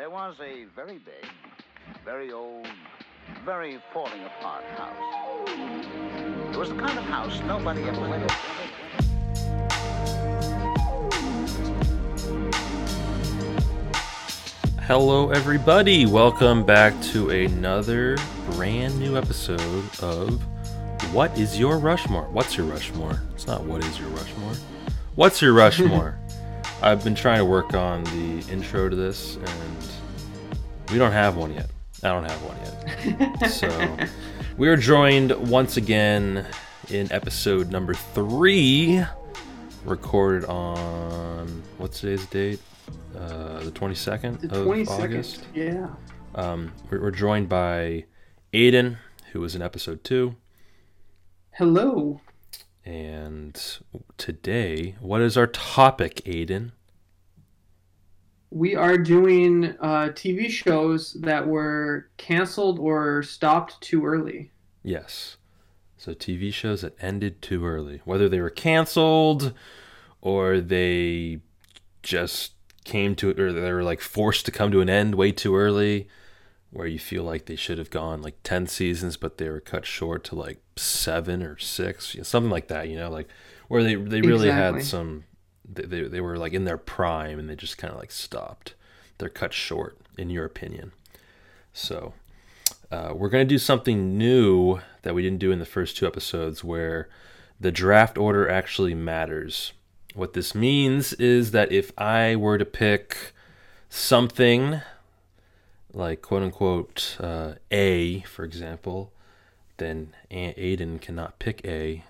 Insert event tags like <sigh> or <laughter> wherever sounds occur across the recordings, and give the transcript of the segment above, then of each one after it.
There was a very big, very old, very falling apart house. It was the kind of house nobody ever lived in. Hello, everybody. Welcome back to another brand new episode of What is Your Rushmore? What's your Rushmore? It's not what is your Rushmore. What's your Rushmore? I've been trying to work on the intro to this, and we don't have one yet. I don't have one yet. <laughs> so we are joined once again in episode number three, recorded on what's today's date? Uh, the 22nd The of twenty second. August. Yeah. Um, we're, we're joined by Aiden, who was in episode two. Hello. And today, what is our topic, Aiden? We are doing uh, TV shows that were canceled or stopped too early. Yes. So TV shows that ended too early, whether they were canceled or they just came to or they were like forced to come to an end way too early, where you feel like they should have gone like 10 seasons but they were cut short to like 7 or 6, something like that, you know, like where they they really Exactly. had some they, they were like in their prime and they just kind of like stopped. They're cut short in your opinion. So, uh, we're going to do something new that we didn't do in the first two episodes where the draft order actually matters. What this means is that if I were to pick something like quote unquote uh, A, for example, then A- Aiden cannot pick A.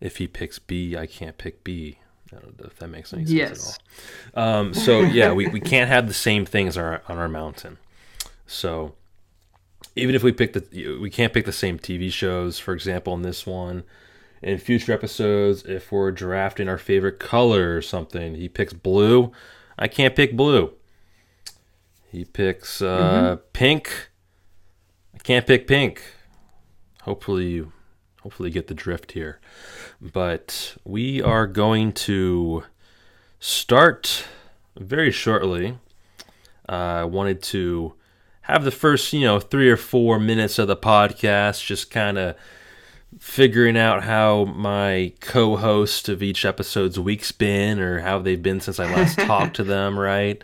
If he picks B, I can't pick B. I don't know if that makes any sense Yes. at all. Um, so <laughs> yeah, we, we can't have the same things on our, on our mountain. So even if we pick the we can't pick the same TV shows, for example, in this one. In future episodes, if we're drafting our favorite color or something, he picks blue. I can't pick blue. He picks uh, pink. I can't pick pink. Hopefully you hopefully you get the drift here. But we are going to start very shortly. Uh, I wanted to have the first, you know, three or four minutes of the podcast just kind of figuring out how my co-host of each episode's week's been or how they've been since I last <laughs> talked to them, right?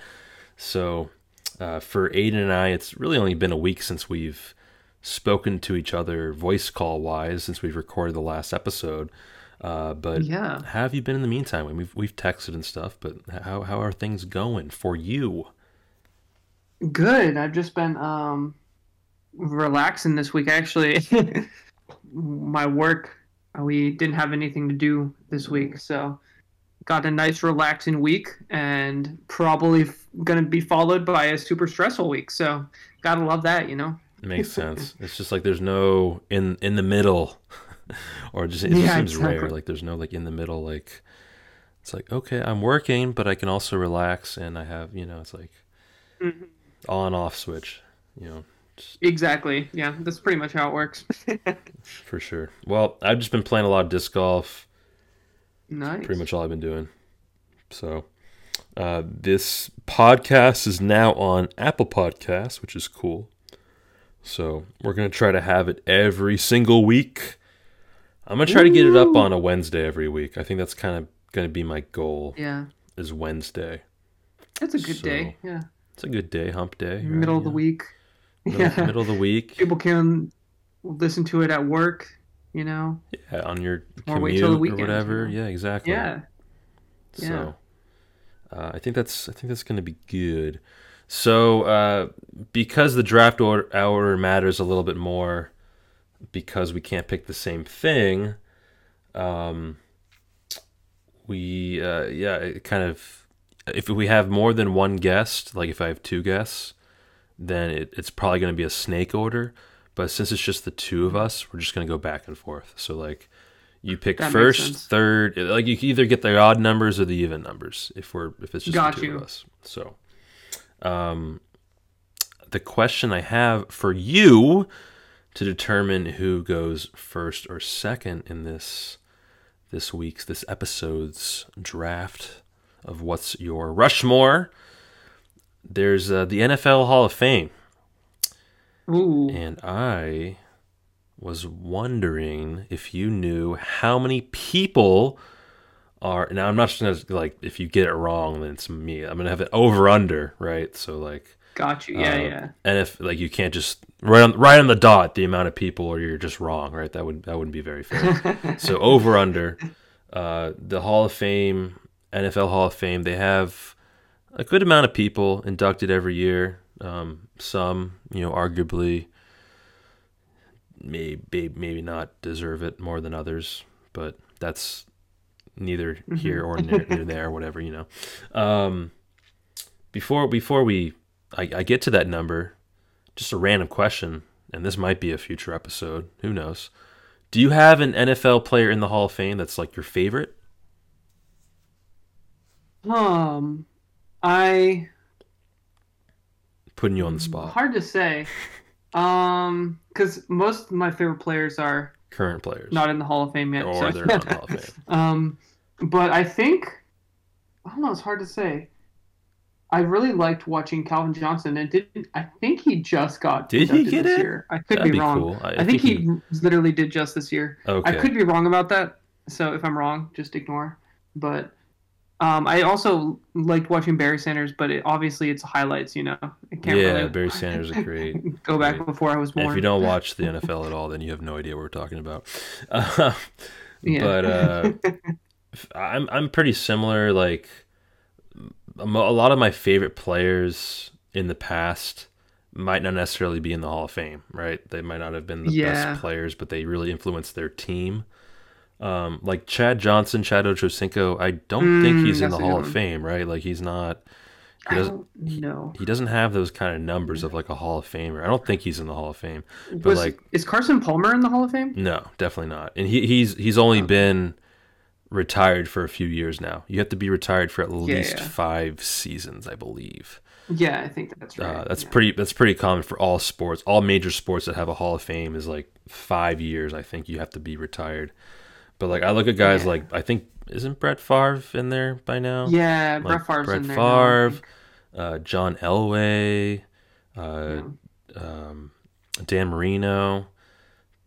So, uh, for Aiden and I, it's really only been a week since we've spoken to each other voice call wise since we've recorded the last episode. Uh, but Yeah. how have you been in the meantime? I mean, we've we've texted and stuff, but how how are things going for you? Good. I've just been um, relaxing this week. Actually, <laughs> my work, uh, we didn't have anything to do this week. So got a nice relaxing week and probably f- going to be followed by a super stressful week. So gotta love that, you know? Makes <laughs> sense. It's just like there's no in in the middle, <laughs> or just it just Yeah, seems rare. Like there's no like in the middle. Like it's like okay, I'm working, but I can also relax, and I have you know it's like Mm-hmm. on off switch. You know, Exactly. Yeah, that's pretty much how it works. <laughs> for sure. Well, I've just been playing a lot of disc golf. nice. Pretty much all I've been doing. So. Uh, this podcast is now on Apple Podcasts, which is cool. So we're gonna try to have it every single week. I'm gonna try to get it up on a Wednesday every week. I think that's kind of gonna be my goal. Yeah, Is Wednesday. that's a good So, day. Yeah, It's a good day, hump day. right? middle of the week. Middle, Yeah, middle of the week. people can listen to it at work. You know. Yeah, on your Or wait commute till the or whatever. you know? Yeah, exactly. Yeah. So uh, I think that's I think that's going to be good. So uh, because the draft order, order matters a little bit more, because we can't pick the same thing. Um, we uh, yeah, it kind of if we have more than one guest, like if I have two guests, then it, it's probably going to be a snake order. But since it's just the two of us, we're just going to go back and forth. So like you pick That first, third, like you can either get the odd numbers or the even numbers if we're if it's just Got the two you. of us. So um the question I have for you to determine who goes first or second in this this week's this episode's draft of what's your Rushmore there's uh, the NFL Hall of Fame, Ooh. and I was wondering if you knew how many people are. Now I'm not just gonna like if you get it wrong, then it's me. I'm gonna have it over under, right? So like. Got you. Yeah, uh, yeah. And if like you can't just right on right on the dot the amount of people, or you're just wrong, right? That would that wouldn't be very fair. <laughs> so over under, uh, the Hall of Fame, NFL Hall of Fame, they have a good amount of people inducted every year. Um, some, you know, arguably maybe maybe not deserve it more than others, but that's neither here or near, near there, whatever you know. Um, before before we I, I get to that number, just a random question, and this might be a future episode. Who knows? Do you have an NFL player in the Hall of Fame that's like your favorite? Um, I Putting you on the spot. hard to say. Um, because most of my favorite players are Current players. not in the Hall of Fame yet. or so- they're not in the Hall of <laughs> Fame. Um, but I think I don't know. It's hard to say. I really liked watching Calvin Johnson, and didn't I think he just got Did he get this it? year? I could That'd be wrong. cool. I- I, think, think he literally did just this year. Okay. I could be wrong about that. So if I'm wrong, just ignore. But um, I also liked watching Barry Sanders, but it, obviously it's highlights. You know, I can't yeah, really Barry Sanders is great. <laughs> go back great. before I was And born. if you don't watch the <laughs> NFL at all, then you have no idea what we're talking about. Uh, <laughs> Yeah. But uh, I'm I'm pretty similar. Like a lot of my favorite players in the past might not necessarily be in the Hall of Fame, right? They might not have been the Yeah. best players, but they really influenced their team. Um, like Chad Johnson, Chad Ochocinco, I don't think Mm, he's in the Hall of. Fame, right? Like he's not. He doesn't. know. He doesn't have those kind of numbers of like a Hall of Famer. I don't think he's in the Hall of Fame. But Was, like, is Carson Palmer in the Hall of Fame? no, definitely not. And he, he's he's only been retired for a few years now. You have to be retired for at least yeah. five seasons, I believe. Yeah, I think that's right. Uh, that's yeah. pretty. That's pretty common for all sports. All major sports that have a Hall of Fame is like five years. I think you have to be retired. But like I look at guys like I think isn't Brett Favre in there by now? Yeah, like Brett Favre's Brett in there. now, Favre, think. uh, John Elway, uh, um, Dan Marino.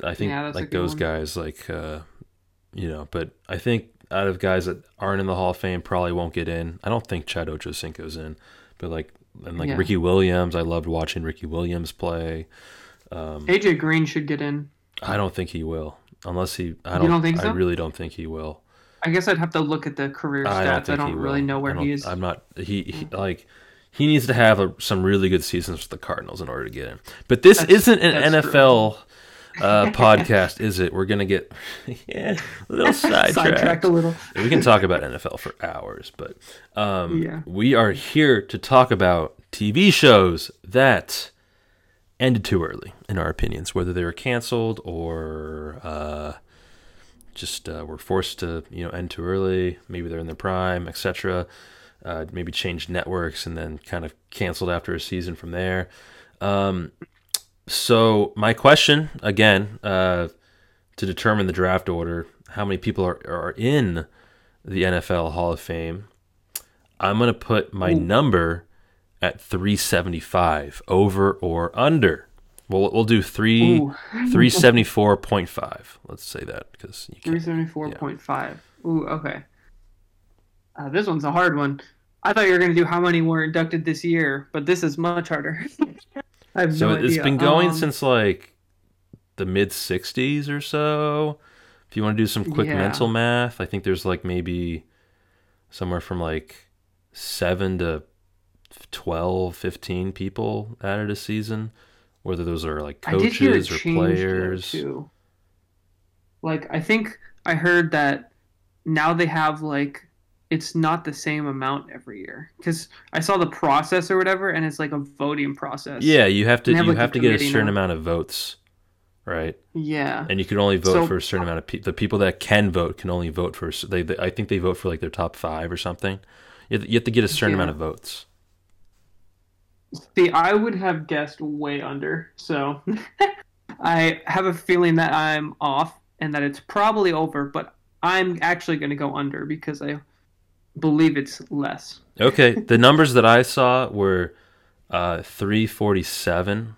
I think like those one. guys, like uh, you know. But I think out of guys that aren't in the Hall of Fame, probably won't get in. I don't think Chad Ochocinco's in, but like and like Yeah. Ricky Williams, I loved watching Ricky Williams play. Um, AJ Green should get in. I don't think he will, unless he. I don't. don't think I really don't think he will. I guess I'd have to look at the career I stats. don't I don't, he will. really know where he is. I'm not. He, he like he needs to have a, some really good seasons with the Cardinals in order to get in. But this That's- isn't an NFL. true. Uh, podcast, is it? We're gonna get <laughs> yeah a little <laughs> Sidetracked sidetracked. a little. we can talk about NFL for hours, but um, Yeah. we are here to talk about TV shows that ended too early, in our opinions, whether they were canceled or uh, just uh, were forced to you know end too early. Maybe they're in their prime, etc. Uh, maybe changed networks and then kind of canceled after a season from there. Um, so my question again uh, to determine the draft order, how many people are are in the NFL Hall of Fame? I'm gonna put my number at 375, over or under. We'll we'll do three <laughs> 374.5. Let's say that because you Three can't. seventy four point five. Ooh, okay. Uh, this one's a hard one. I thought you were gonna do how many were inducted this year, but this is much harder. <laughs> I have So no it's idea. been going Um, since like the mid 60s or so. If you want to do some quick Yeah. mental math, I think there's like maybe somewhere from like 7 to 12, 15 people added a season, whether those are like I did hear it coaches or players. Like I think I heard that now they have like it's not the same amount every year because I saw the process or whatever, and it's like a voting process. Yeah, you have to They have, you like, have to get a certain now. amount of votes, right? Yeah. And you can only vote So- for a certain amount of people. The people that can vote can only vote for. They, they, I think they vote for like their top five or something. You have, you have to get a certain Yeah. amount of votes. See, I would have guessed way under. So <laughs> I have a feeling that I'm off and that it's probably over, but I'm actually going to go under because I believe it's less. Okay, the numbers that I saw were Uh, three forty seven.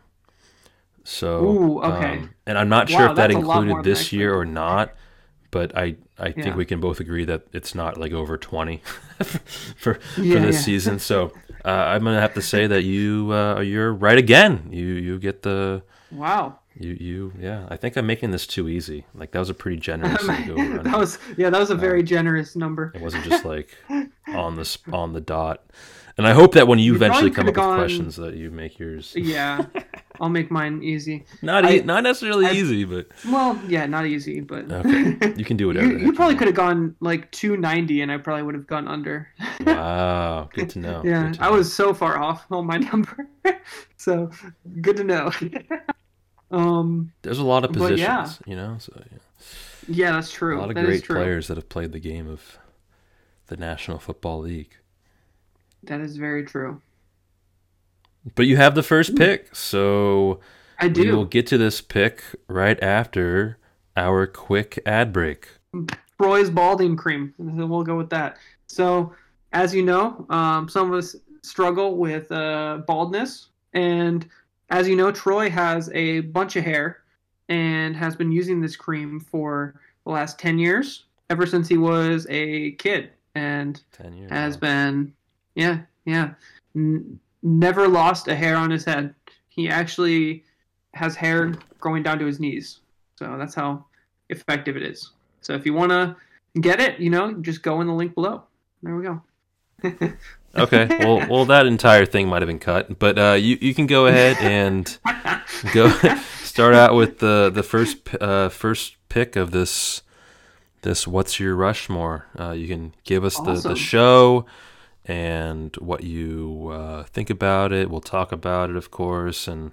So, Ooh, okay. um, and I'm not sure Wow, if that that's a lot more included this year or not, but I I think Yeah. we can both agree that it's not like over twenty <laughs> for for Yeah, this yeah. season. So <laughs> uh, I'm gonna have to say that you uh, you're right again. You you get the Wow. You you yeah. I think I'm making this too easy. Like that was a pretty <laughs> generous. that was yeah, that was a um, very generous number. it wasn't just like on the on the dot. And I hope that when you, You eventually come up with questions, that you make yours Yeah, <laughs> I'll make mine easy. not I- e- not necessarily I- easy, but Well, yeah, not easy, but Okay. You can do <laughs> whatever you, you probably could have gone like 290, and I probably would have gone under. wow, good to know. yeah, to I know. was so far off on my number, so good to know. Um, There's a lot of positions, yeah. you know. So yeah. yeah, that's true. a lot of That great players that have played the game of the National Football League. That is very true. But you have the first pick, so I we will get to this pick right after our quick ad break. Troy's balding cream. We'll go with that. So, as you know, um, some of us struggle with uh, baldness, and as you know, Troy has a bunch of hair and has been using this cream for the last ten years, ever since he was a kid, and has wow. been, yeah, yeah, n- never lost a hair on his head. He actually has hair growing down to his knees, so that's how effective it is. So if you want to get it, you know, just go in the link below. There we go. <laughs> Okay, well, <laughs> well, that entire thing might have been cut, but uh, you you can go ahead and go <laughs> start out with the the first uh, first pick of this this what's your Rushmore. Uh, you can give us the, Awesome. the show and what you uh, think about it. We'll talk about it, of course, and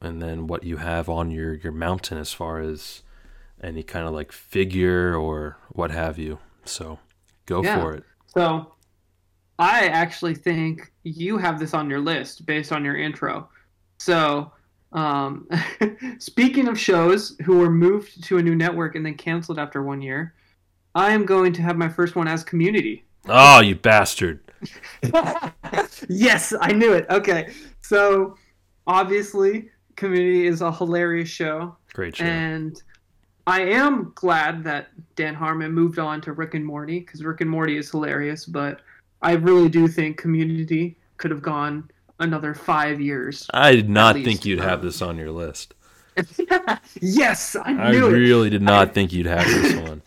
and then what you have on your your mountain as far as any kind of like figure or what have you. So go Yeah. for it. So I actually think you have this on your list based on your intro. So um, <laughs> speaking of shows who were moved to a new network and then canceled after one year, I am going to have my first one as Community. Oh, you bastard! <laughs> yes, I knew it. Okay. So obviously, Community is a hilarious show. Great show. And I am glad that Dan Harmon moved on to Rick and Morty because Rick and Morty is hilarious, but I really do think Community could have gone another five years. I did not think you'd have this on your list. <laughs> yes, I I knew it. I really did not think you'd have this <laughs> one.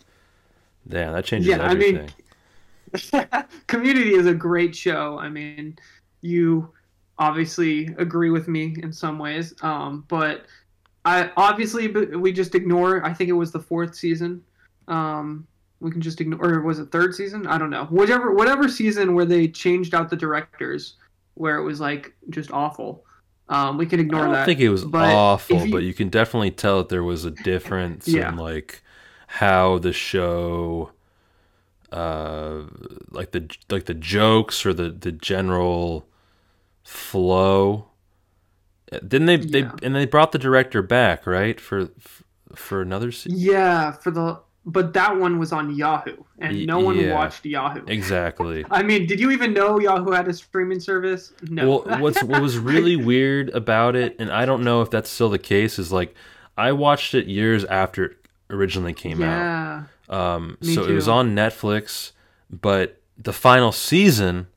Damn, that changes Yeah, I mean. <laughs> Community is a great show. I mean, you obviously agree with me in some ways, um, but I obviously we just ignore. I think it was the fourth season. Um, we can just ignore, or was it third season? I don't know. Whatever, whatever season where they changed out the directors, where it was like just awful. Um, we can I ignore don't that. think it was but awful, you- but you can definitely tell that there was a difference Yeah. in like how the show, uh, like the like the jokes or the the general flow. Didn't they? They and they brought the director back, right? For for another season. Yeah, for the but that one was on Yahoo, and no one yeah. watched Yahoo. Exactly. <laughs> I mean, did you even know Yahoo had a streaming service? No. Well, what's what was <laughs> really weird about it, and I don't know if that's still the case, is like I watched it years after it originally came out. yeah. Um, Me so it was on Netflix, but the final season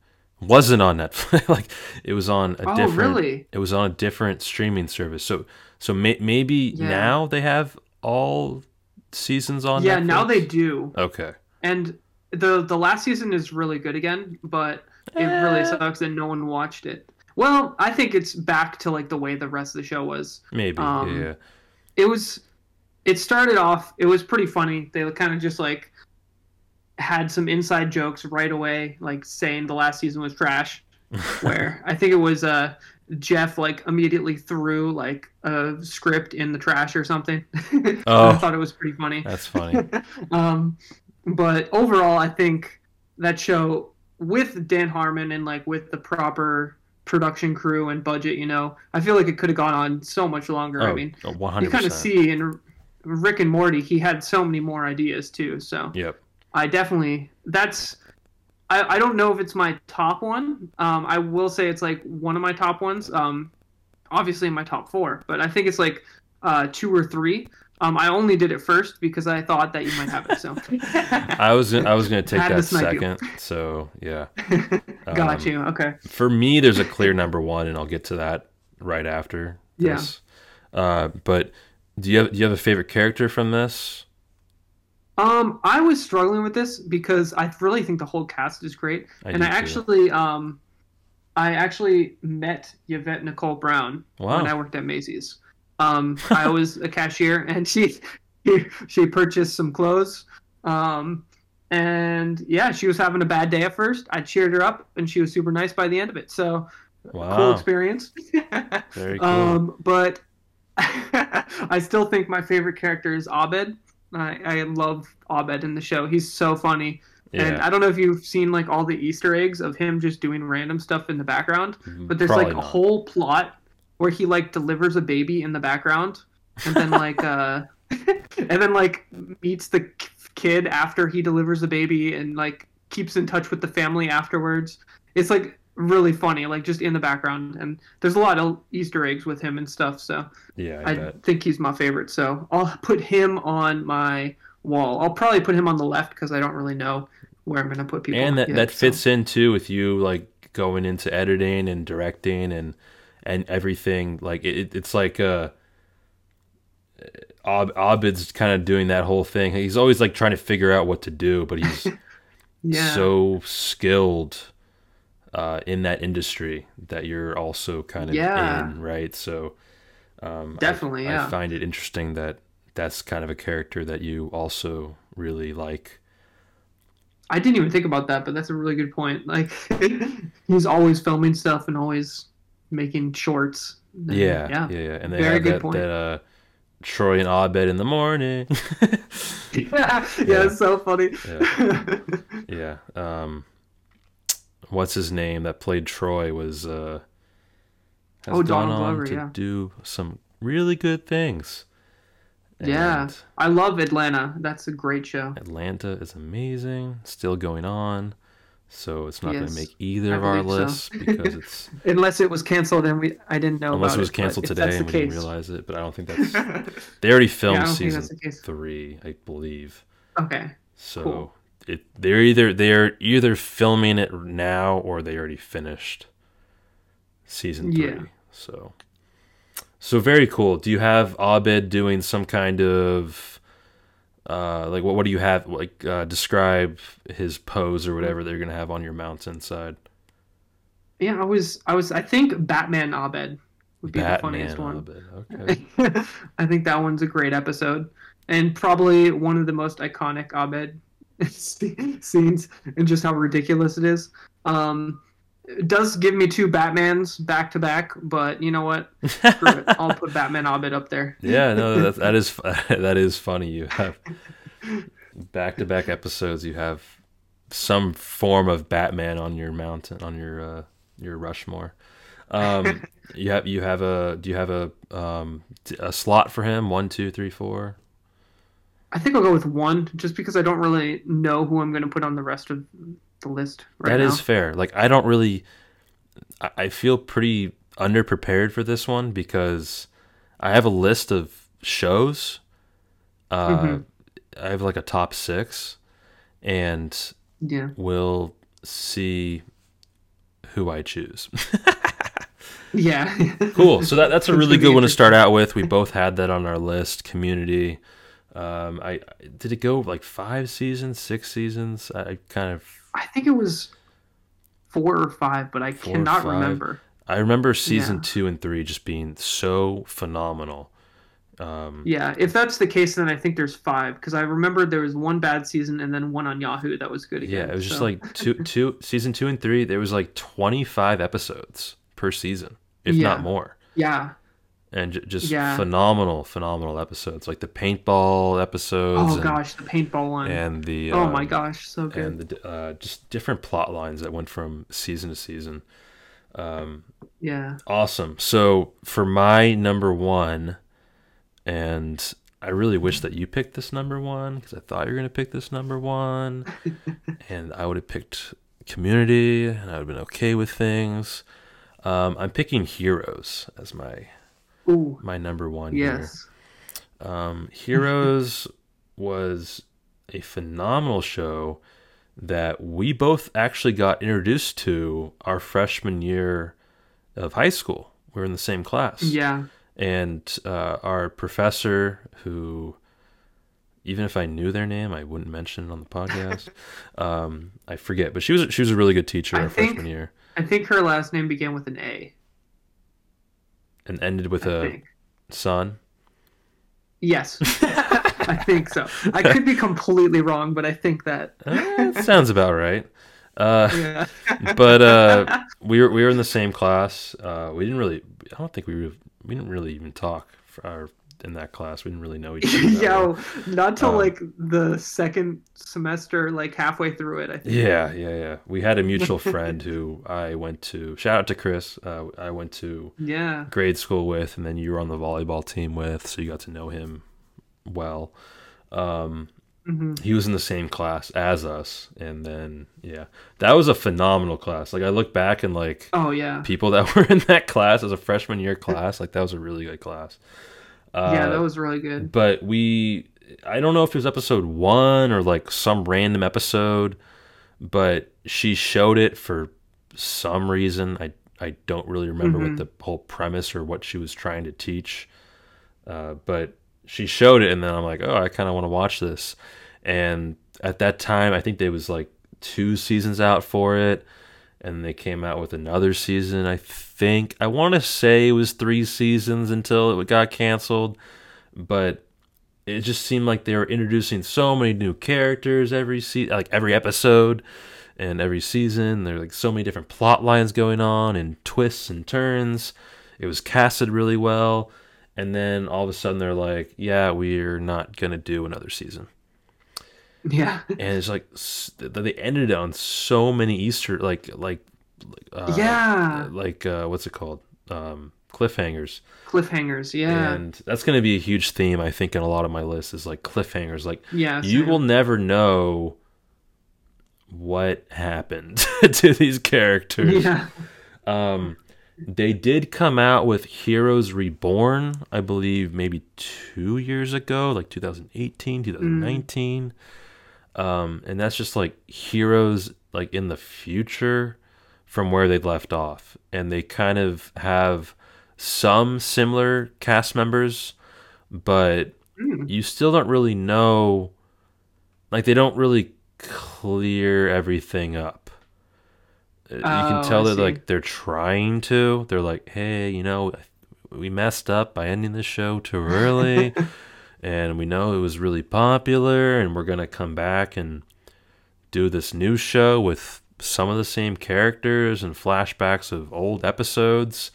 wasn't on Netflix. <laughs> like it was on a Oh, different. really? It was on a different streaming service. So so may, maybe Yeah. now they have all seasons on. Yeah, now they do. Okay. And the the last season is really good again, but it really Eh. sucks that no one watched it. Well, I think it's back to like the way the rest of the show was. Maybe. Um, yeah. It was it started off it was pretty funny. They kind of just like had some inside jokes right away, like saying the last season was trash. <laughs> where I think it was uh Jeff like immediately threw like a script in the trash or something. <laughs> Oh. I thought it was pretty funny. That's funny. <laughs> um, but overall, I think that show with Dan Harmon and like with the proper production crew and budget, you know, I feel like it could have gone on so much longer. I Oh, mean, one you kind of see in Rick and Morty, he had so many more ideas too. So Yep. I definitely that's I, I don't know if it's my top one. Um, I will say it's like one of my top ones. Um, obviously in my top four, but I think it's like uh, two or three. Um, I only did it first because I thought that you might have it. So <laughs> I was I was gonna take that second. So yeah, <laughs> got Um, you. Okay. for me, there's a clear number one, and I'll get to that right after Yeah. Uh, but do you have do you have a favorite character from this? Um, I was struggling with this because I really think the whole cast is great, I and I too. actually um, I actually met Yvette Nicole Brown Wow. when I worked at Macy's. Um, I was a cashier, <laughs> and she she purchased some clothes. Um, and yeah, she was having a bad day at first. I cheered her up, and she was super nice by the end of it. So cool experience. very <laughs> cool. Um, but <laughs> I still think my favorite character is Abed. I, I love Abed in the show. He's so funny. And I don't know if you've seen like all the Easter eggs of him just doing random stuff in the background, but there's Probably like a whole plot where he like delivers a baby in the background and then like uh <laughs> and then like meets the kid after he delivers the baby and like keeps in touch with the family afterwards. It's like really funny, like just in the background and there's a lot of Easter eggs with him and stuff, so yeah, I, I think he's my favorite. So I'll put him on my wall. I'll probably put him on the left because I don't really know where I'm going to put people. and that yet, that so. fits in too with you like going into editing and directing and and everything like it, it's like uh Ab- Abed's kind of doing that whole thing he's always like trying to figure out what to do but he's <laughs> Yeah. so skilled uh in that industry that you're also kind of Yeah. in right so um Definitely, I, yeah. find it interesting that that's kind of a character that you also really like I didn't even think about that, but that's a really good point. Like <laughs> he's always filming stuff and always making shorts. And, Yeah, yeah, yeah, yeah. And they Very have good that, point. that uh, Troy and Abed in the morning. <laughs> <laughs> yeah, it's so funny. yeah. Um, what's his name that played Troy was uh, has Oh, gone Donald on Glover, to yeah. do some really good things. Yeah. I love Atlanta. That's a great show. Atlanta is amazing, still going on. So it's not going to make either I of our believe so. lists because it's <laughs> Unless it was canceled and we I didn't know unless about it was canceled today and we didn't realize it. But I don't think <laughs> that's they already filmed I season case. three, I believe. Okay. So Cool. It they're either they're either filming it now or they already finished season three. Yeah. So so very cool. Do you have Abed doing some kind of uh like what what do you have like uh describe his pose or whatever they're gonna have on your mountainside? Yeah, I was I was I think Batman Abed would be the funniest one. Abed. Okay. <laughs> I think that one's a great episode, and probably one of the most iconic Abed <laughs> scenes, and just how ridiculous it is. Um, it does give me two Batmans back to back, but you know what? Screw it. I'll put Batman Abed up there. <laughs> Yeah, no, that that is <laughs> that is funny. You have back to back episodes. You have some form of Batman on your mountain on your uh, your Rushmore. Um, you have you have a do you have a um, a slot for him? One, two, three, four. I think I'll go with one, just because I don't really know who I'm going to put on the rest of the list right That now. is fair. Like I don't really. I, feel pretty underprepared for this one because I have a list of shows. Uh, Mhm. I have like a top six, and yeah. we'll see who I choose. <laughs> Yeah. cool. So that, that's a really good one to start out with. We both had that on our list. Community. Um, I did it go like five seasons, six seasons. I, I kind of I think it was four or five, but I cannot remember. I remember season Yeah. two and three just being so phenomenal. Um, Yeah, if that's the case, then I think there's five because I remember there was one bad season and then one on Yahoo that was good yeah, it was just like two, <laughs> two season two and three. There was like twenty five episodes per season, if Yeah. not more. yeah. And j- just Yeah. phenomenal, phenomenal episodes like the paintball episodes. Oh and, gosh, the paintball one. and the oh my um, gosh, so good. and the uh, just different plot lines that went from season to season. Um, yeah. awesome. So for my number one, and I really wish that you picked this number one because I thought you were gonna pick this number one, <laughs> and I would have picked Community, and I would have been okay with things. Um, I'm picking Heroes as my Ooh, my number one here. yes. Um, Heroes <laughs> was a phenomenal show that we both actually got introduced to our freshman year of high school. We were in the same class. Yeah. And uh, our professor, who, even if I knew their name, I wouldn't mention it on the podcast. <laughs> um, I forget, but she was she was a really good teacher I our think- freshman year, I think her last name began with an A. and ended with I a think. son. Yes. <laughs> I think so. I could be completely wrong, but I think that. That sounds about right. <laughs> Uh, Yeah. but uh, we were we were in the same class. Uh, we didn't really. I don't think we were, we didn't really even talk for our, in that class. We didn't really know <laughs> each other. well. Not till Um, like the second semester, like halfway through it. I think. Yeah, yeah, yeah. We had a mutual friend who I went to. Shout out to Chris. Uh, I went to Yeah. grade school with, and then you were on the volleyball team with, so you got to know him well. Um, hmm he was in the same class as us, and then yeah, that was a phenomenal class. Like I look back and like Oh yeah. people that <laughs> were in that class as a freshman year class, like that was a really good class. Uh, yeah, that was really good. but we I don't know if it was episode one or like some random episode, but she showed it for some reason. I I don't really remember what Mhm. the whole premise or what she was trying to teach. Uh, but she showed it and then I'm like, oh, I kind of want to watch this. And at that time, I think there was like two seasons out for it and they came out with another season. I think I want to say it was three seasons until it got canceled, but it just seemed like they were introducing so many new characters every se- like every episode and every season. There were like so many different plot lines going on and twists and turns. It was casted really well, and then all of a sudden they're like, "Yeah, we're not gonna do another season." Yeah. and it's like they ended on so many Easter like like uh, yeah. like uh, what's it called um, cliffhangers, Cliffhangers. Yeah. and that's going to be a huge theme I think in a lot of my lists is like cliffhangers. Like yeah. you will never know what happened <laughs> to these characters. Yeah. Um, they did come out with Heroes Reborn, I believe, maybe two years ago, like 2018, 2019. Um, and that's just like heroes like in the future from where they left off, and they kind of have some similar cast members, but Mm. you still don't really know. Like they don't really clear everything up. Uh, you can Oh, tell I that see. like they're trying to. They're like, hey, you know, we messed up by ending the show too early, <laughs> and we know it was really popular, and we're gonna come back and do this new show with some of the same characters and flashbacks of old episodes.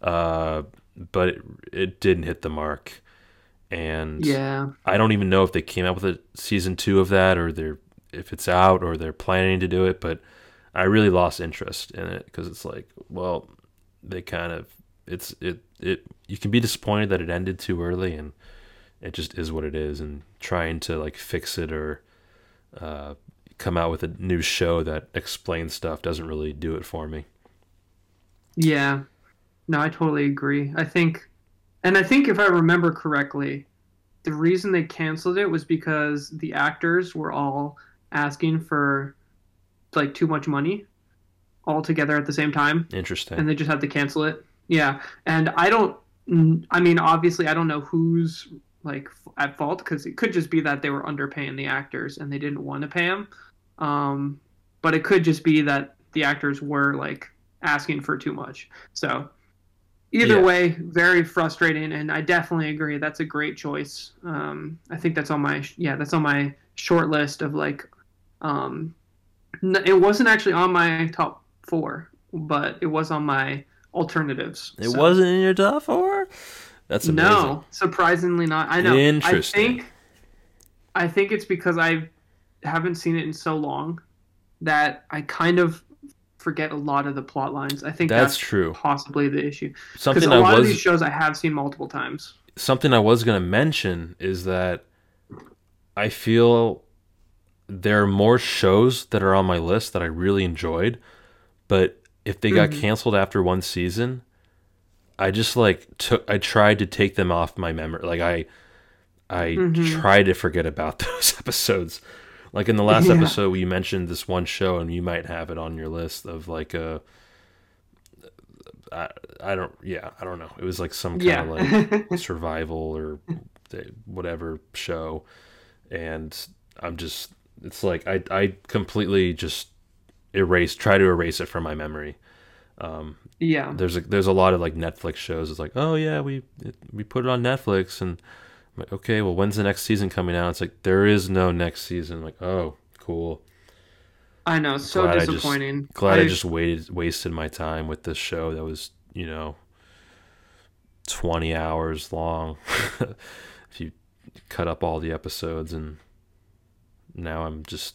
Uh, but it, it didn't hit the mark, and Yeah. I don't even know if they came out with a season two of that or they're if it's out or they're planning to do it. But I really lost interest in it because it's like, well, they kind of it's it it you can be disappointed that it ended too early and it just is what it is and trying to like fix it or uh, come out with a new show that explains stuff doesn't really do it for me. Yeah. No, I totally agree. I think, and I think if I remember correctly, the reason they canceled it was because the actors were all asking for like too much money all together at the same time, Interesting. and they just had to cancel it. Yeah. And I don't, I mean, obviously, I don't know who's like at fault because it could just be that they were underpaying the actors and they didn't want to pay them. Um, but it could just be that the actors were like asking for too much. So either Yeah. way, very frustrating. And I definitely agree. That's a great choice. Um, I think that's on my, yeah, that's on my short list of like, um, it wasn't actually on my top four, but it was on my alternatives. it So- wasn't in your top four. That's amazing. no, surprisingly not. I know. Interesting. I think I think it's because I haven't seen it in so long that I kind of forget a lot of the plot lines. I think That's that's, true. possibly the issue. Because Something a I lot of these shows I have seen multiple times. something I was going to mention is that I feel there are more shows that are on my list that I really enjoyed, but if they got mm-hmm. canceled after one season, I just like took I tried to take them off my memory. Like I I mm-hmm. tried to forget about <laughs> those episodes. Like in the last Yeah. episode we mentioned this one show and you might have it on your list of like a I, I don't yeah, I don't know. It was like some kind Yeah. of like <laughs> survival or whatever show and I'm just it's like I I completely just erase try to erase it from my memory. Um, yeah. There's a there's a lot of like Netflix shows. It's like oh yeah we it, we put it on Netflix and I'm like okay well when's the next season coming out? It's like there is no next season. I'm like oh cool. I know, so Glad I just- disappointing. Glad I, just waited wasted my time with this show that was you know twenty hours long. <laughs> if you cut up all the episodes and now I'm just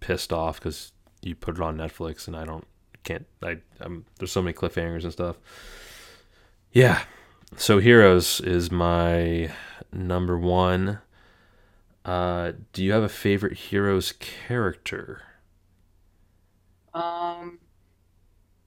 pissed off because you put it on Netflix and I don't can't I I'm there's so many cliffhangers and stuff. Yeah. So Heroes is my number one. Uh, do you have a favorite Heroes character? Um,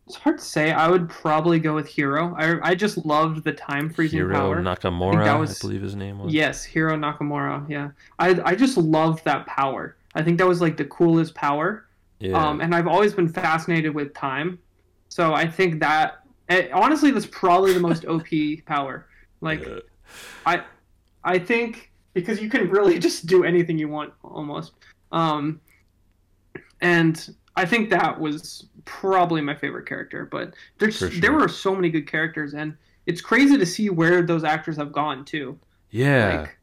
it's hard to say. I would probably go with Hiro. I I just loved the time freezing Hiro power. Nakamura, I, was- believe his name was. Yes, Hiro Nakamura. Yeah, I I just loved that power. I think that was like the coolest power. Yeah. Um, and I've always been fascinated with time, so I think that eh, honestly, that's probably the most OP <laughs> power. Like, Yeah. I I think because you can really <laughs> just do anything you want almost. Um, and I think that was probably my favorite character. But there's sure. there were so many good characters, and it's crazy to see where those actors have gone too. yeah. Like,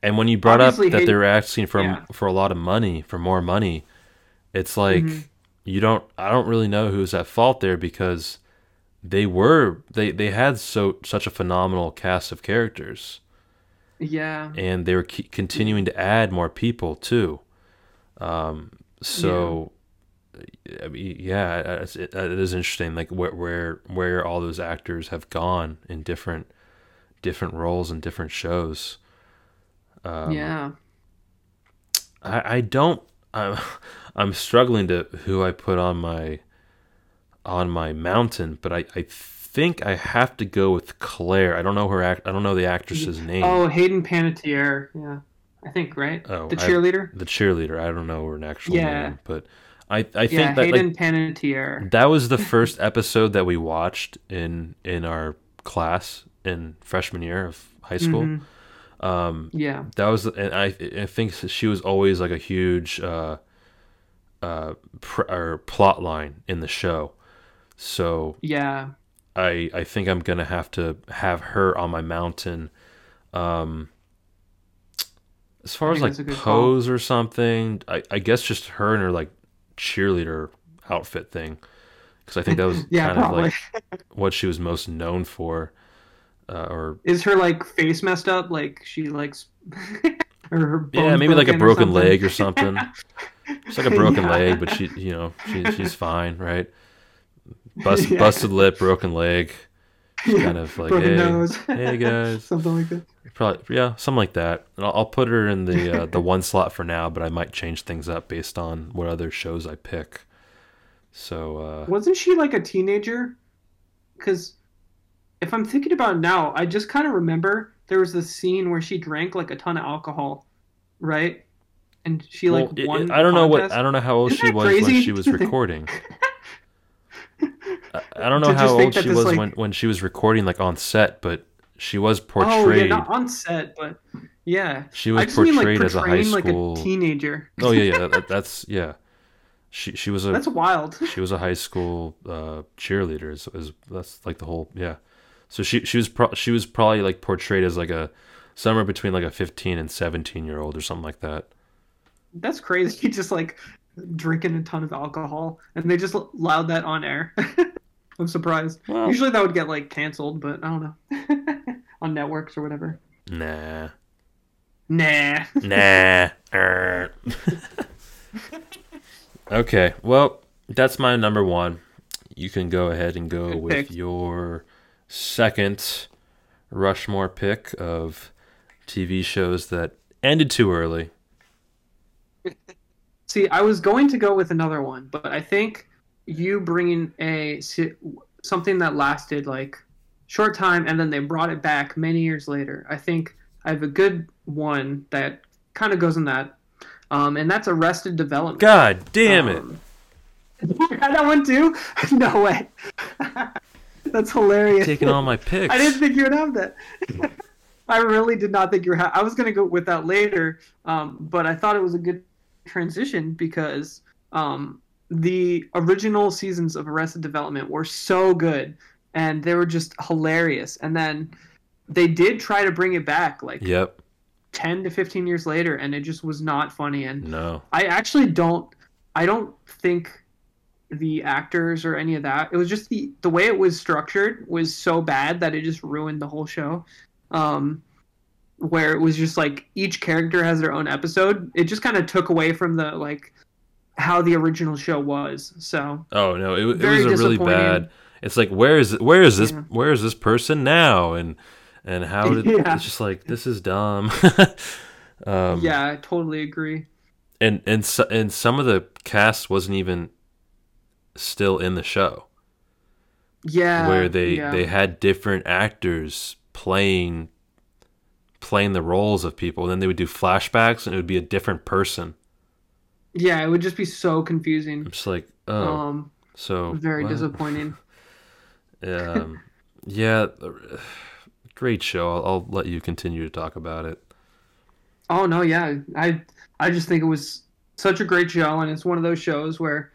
and when you brought up that Hayden- they were asking for Yeah. for a lot of money, for more money, it's like Mhm. you don't. I don't really know who's at fault there because they were they they had so such a phenomenal cast of characters, yeah, and they were ke- continuing to add more people too. Um, so. I mean, yeah, it, it is interesting, like where where where all those actors have gone in different different roles and different shows. Um, yeah. I, I don't. I'm I'm struggling to who I put on my on my mountain, but I, I think I have to go with Claire. I don't know her act. I don't know the actress's name. Oh, Hayden Panettiere. Yeah, I think right. Oh, the I- cheerleader. the cheerleader. I don't know her actual Yeah. name, but I I think yeah, that like, Hayden Panettiere. That was the <laughs> first episode that we watched in in our class in freshman year of high school. Mhm. Um, Yeah, that was, and I I think she was always like a huge uh, uh, pr- or plot line in the show. So yeah, I I think I'm gonna have to have her on my mountain. Um, as far as like good call. pose or something, I I guess just her and her like cheerleader outfit thing, because I think that was <laughs> yeah. kind Probably. of like what she was most known for, uh, or Is her like face messed up? Like she likes. <laughs> or her yeah, maybe like a broken something? leg or something. <laughs> It's like a broken Yeah. leg, but she, you know, she, she's fine, right? Bust, Yeah. Busted lip, broken leg. Yeah, kind of like, broken hey, nose. hey, guys. <laughs> something like that. Probably, yeah, something like that. And I'll, I'll put her in the uh, the one slot for now, but I might change things up based on what other shows I pick. So uh, Wasn't she like a teenager? Because if I'm thinking about now, I just kind of remember there was this scene where she drank like a ton of alcohol, right? And she like well, won. it- I don't know what. I don't know how old Isn't she was when she was recording. <laughs> I, I don't know how old she was like- when when she was recording, like on set, but she was portrayed. Oh yeah, portrayed. not on set, but yeah. She was just mean like portrayed as a high portraying like school. a teenager. oh yeah, yeah, that, <laughs> that's yeah. She she was a That's wild. she was a high school uh, cheerleader. Is, is that's like the whole yeah. So she she was pro- she was probably like portrayed as like a somewhere between like a fifteen and seventeen year old or something like that. That's crazy. <laughs> Just like drinking a ton of alcohol, and they just allowed that on air. <laughs> I'm surprised. Well- Usually that would get like canceled, but I don't know. <laughs> on networks or whatever. Nah, Nah. nah. er. okay, well that's my number one. You can go ahead and go Good with pick. your second Rushmore pick of TV shows that ended too early. <laughs> See, I was going to go with another one, but I think you bringing a something that lasted like short time and then they brought it back many years later. I think I have a good one that kind of goes in that, um, and that's Arrested Development. God damn it! Um, <laughs> that one too? <laughs> no way. That's hilarious. Taking all my picks. I didn't think you would have that. <laughs> I really did not think you were. Ha- I was gonna go with that later, um, but I thought it was a good transition because um, the original seasons of Arrested Development were so good and they were just hilarious. And then they did try to bring it back like Yep. 10 to 15 years later and it just was not funny and No. I actually don't I don't think the actors or any of that. It was just the the way it was structured was so bad that it just ruined the whole show. Um where it was just like each character has their own episode. It just kind of took away from the like how the original show was. So Oh no, it, it was a really bad. It's like where is where is this Yeah. where is this person now and and how did <laughs> Yeah. it's just like this is dumb. <laughs> um, yeah, I totally agree. and and so, and some of the cast wasn't even still in the show Yeah. where they yeah. they had different actors playing playing the roles of people and then they would do flashbacks and it would be a different person Yeah, it would just be so confusing. i'm just like oh Um so very disappointing. <laughs> um yeah great show I'll, I'll let you continue to talk about it Oh no, yeah. I I just think it was such a great show and it's one of those shows where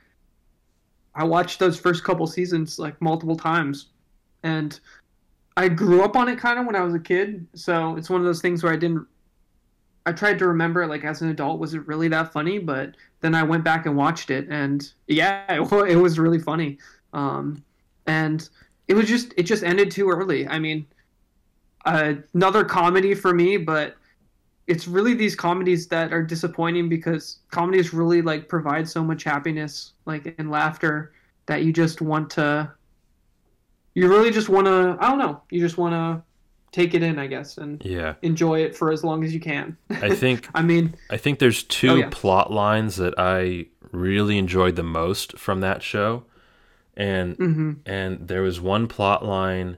I watched those first couple seasons like multiple times and I grew up on it kind of when I was a kid, so it's one of those things where I didn't I tried to remember like as an adult was it really that funny, but then I went back and watched it and yeah, <laughs> it, it was really funny. Um and it was just it just ended too early. I mean, uh, another comedy for me, but it's really these comedies that are disappointing because comedies really like provide so much happiness like and laughter that you just want to you really just want to i don't know you just want to take it in i guess and yeah enjoy it for as long as you can i think <laughs> i mean I think there's two Oh, yeah. plot lines that I really enjoyed the most from that show. And hmm and there was one plot line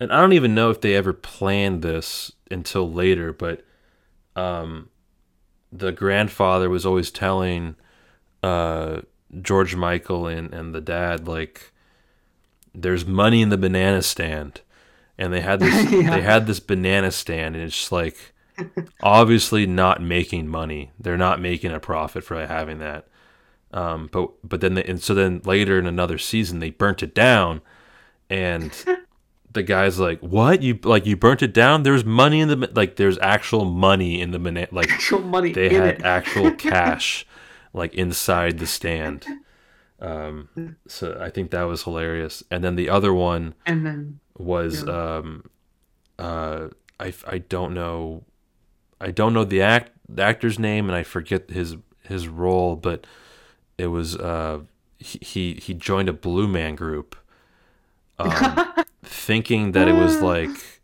and I don't even know if they ever planned this until later, but um the grandfather was always telling uh George Michael and, and the dad like there's money in the banana stand. And they had this <laughs> Yeah. they had this banana stand and it's just like obviously not making money. They're not making a profit for having that. Um, but but then they, and so then later in another season they burnt it down, and <laughs> the guy's like, "What you like? You burnt it down? There's money in the like. There's actual money in the banana. Like actual money they in had it actual <laughs> cash, like inside the stand. <laughs> Um, so I think that was hilarious. And then the other one and then was Yeah. um uh I, I don't know I don't know the act the actor's name and I forget his his role but it was uh he he, he joined a blue man group um, thinking that it was <laughs> like